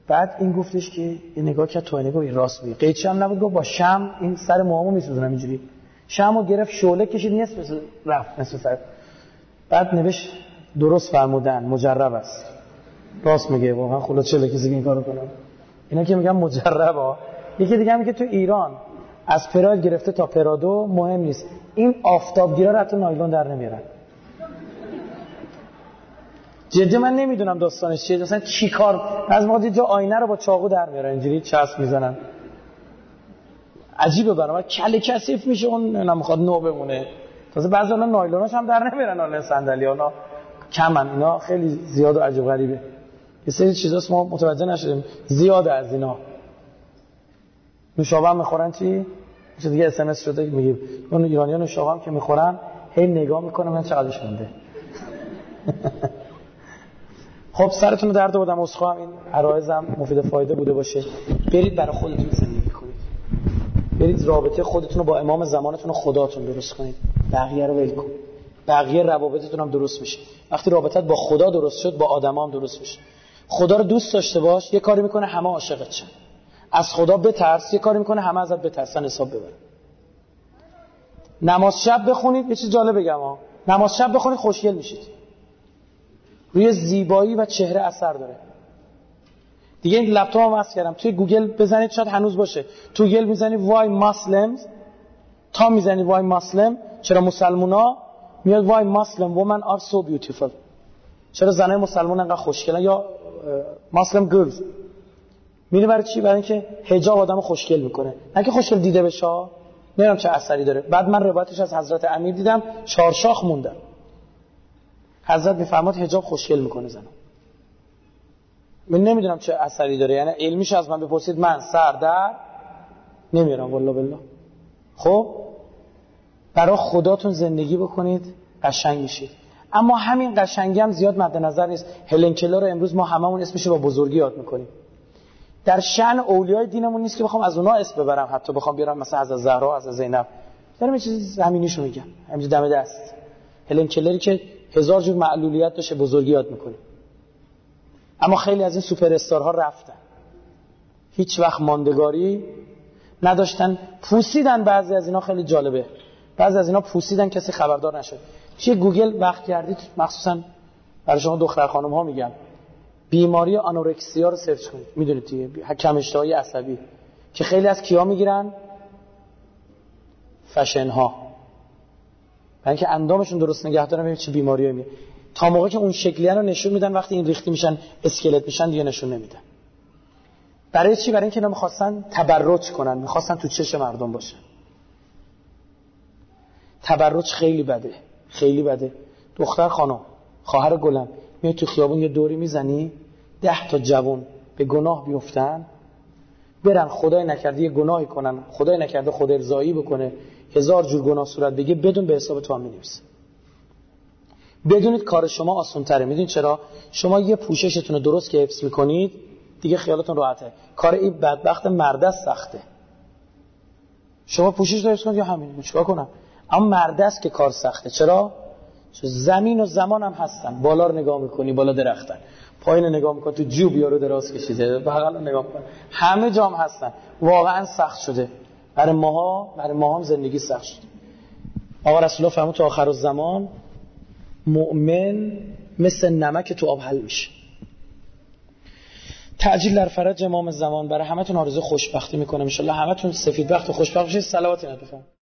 بعد این گفتش که نگاه کرد تو نگاه راست بگی قیچی هم نبود گفت با شم این سر موامو میسوزونم اینجوری. شمو گرفت شعله کشید نصف رفت نصف سر. بعد نوشت درست فرمودن مجرب است. راست میگه واقعا خدا چه کسی این کارو کنه. اینا که میگن مجرب ها یکی دیگه میگه تو ایران از پراید گرفته تا پرادو مهم نیست. این آفتابگیرا رو حتی نایلون در نمیارن. جدی من نمی‌دونم داستانش چیه. مثلا چی کار؟ از ما جا آینه رو با چاقو در میارن اینجوری چسب می‌زنن. عجیبه برام. کل کثیف میشه اون نمی‌خواد نو بمونه. تازه بعضی اون نایلوناش هم در نمیارن حالا صندلی ها. کمن. اینا خیلی زیاد و عجیب غریبه. یه سری چیزاست ما متوجه نشدیم. زیاد از اینا. نوشابه هم می‌خورن چی؟ چه دیگه اس شده میگیم. اون ایرانیان نوشابه هم که می‌خورن هی نگاه می‌کنم من چقدرش مونده. خب سرتون درد بودم اسخا این عرایزم مفید فایده بوده باشه. برید برای خودتون زندگی کنید. برید رابطه خودتون رو با امام زمانتون و خداتون درست کنید. بقیه رو ول کن. بقیه روابطتون هم درست میشه. وقتی رابطت با خدا درست شد با آدم هم درست میشه. خدا رو دوست داشته باش یه کاری می‌کنه همه عاشقت شن. از خدا بترس یه کاری می‌کنه همه ازت بترسن حساب ببرن نماز شب بخونید یه چیز جالب بگم ها. نماز شب بخونید خوشگل میشید. روی زیبایی و چهره اثر داره. دیگه این لپتاپ هم وصل کردم. توی گوگل بزنید شاید هنوز باشه. تو گوگل می‌زنید why Muslims تا می‌زنید why Muslim چرا مسلمونا میاد why Muslim women are so beautiful چرا زنای مسلمان انقدر خوشگلن؟ یا Muslim girls میره برای چی؟ برای اینکه حجاب آدمو خوشگل می‌کنه. نه که خوشگل دیده بشه نمی‌دونم چه اثری داره. بعد من روایتش از حضرت امیر دیدم چهارشاخ موندم حضرت میفرماد حجاب خوشگل می‌کنه زنو من نمی‌دونم چه اثری داره. یعنی علمیش از من بپرسید من سر در نمیارم والله بالله. خب؟ برای خداتون زندگی بکنید قشنگ میشید. اما همین قشنگی هم زیاد مد نظر نیست. هلن کلر رو امروز ما هممون اسمش با بزرگی یاد می‌کنیم. در شأن اولیای دینمون نیست که بخوام از اونها اسم ببرم. حتی بخوام بیارم مثلا از زهرا از زینب. دارم یه چیزی زمینیشو میگم. همین دم دست. هلن کلری که هزار جور معلولیت داشته بزرگی یاد می‌کنیم اما خیلی از این سوپر استارها رفتن. هیچ وقت ماندگاری نداشتن. پوسیدن بعضی از اینا خیلی جالبه. بعضی از اینا پوسیدن کسی خبردار نشد. چیه؟ گوگل وقت کردید؟ مخصوصا برای شما دختر خانم ها میگم. بیماری آنورکسیا رو سرچ کنید. می‌دونید دیگه کم اشتهای عصبی. که خیلی از کیا می‌گیرن؟ فشن ها برای اینکه اندامشون درست نگه دارن ببینید چه بیماریایی می تا موقعی که اون شکلی رو نشون میدن وقتی این ریختی میشن اسکلت میشن دیگه نشون نمیدن. برای چی؟ برای اینکه اینا می‌خواستن تبرج کنن می‌خواستن تو چش مردم باشن. تبرج خیلی بده خیلی بده. دختر خانم خواهر گلم میای تو خیابون یه دوری می‌زنی ده تا جوون به گناه بیفتن. برن خدای نکرده یه گناهی کنن خدای نکرده خود ارزایی بکنه. هزار جور گناه صورت بگه بدون به حساب تو هم می‌نویسه. بدونید کار شما آسان تره می‌دونید چرا؟ شما یه پوششتون رو درست که حفظ می‌کنید دیگه خیالتون راحته. کار این بدبخت مرده سخته. شما پوشش رو حفظ کنید یا همین؟ چیکار کنم؟ اما مرده است که کار سخته. چرا؟ زمین و زمان هم هستن. بالا رو نگاه می‌کنی بالا درختن. پایین نگاه می‌کنی تو جوب یارو دراز کشیده. بغل رو نگاه می‌کنی. همه جام هستن. واقعا سخت شده. برای ماها برای ما هم زندگی سخت شده آقا رسول الله فرمود تو آخر الزمان مؤمن مثل نمک تو آب حل میشه. تعجیل در فرج امام زمان برای همتون آرزو خوشبختی می‌کنم. ان همتون سفید بخت و خوشبخت بشید صلوات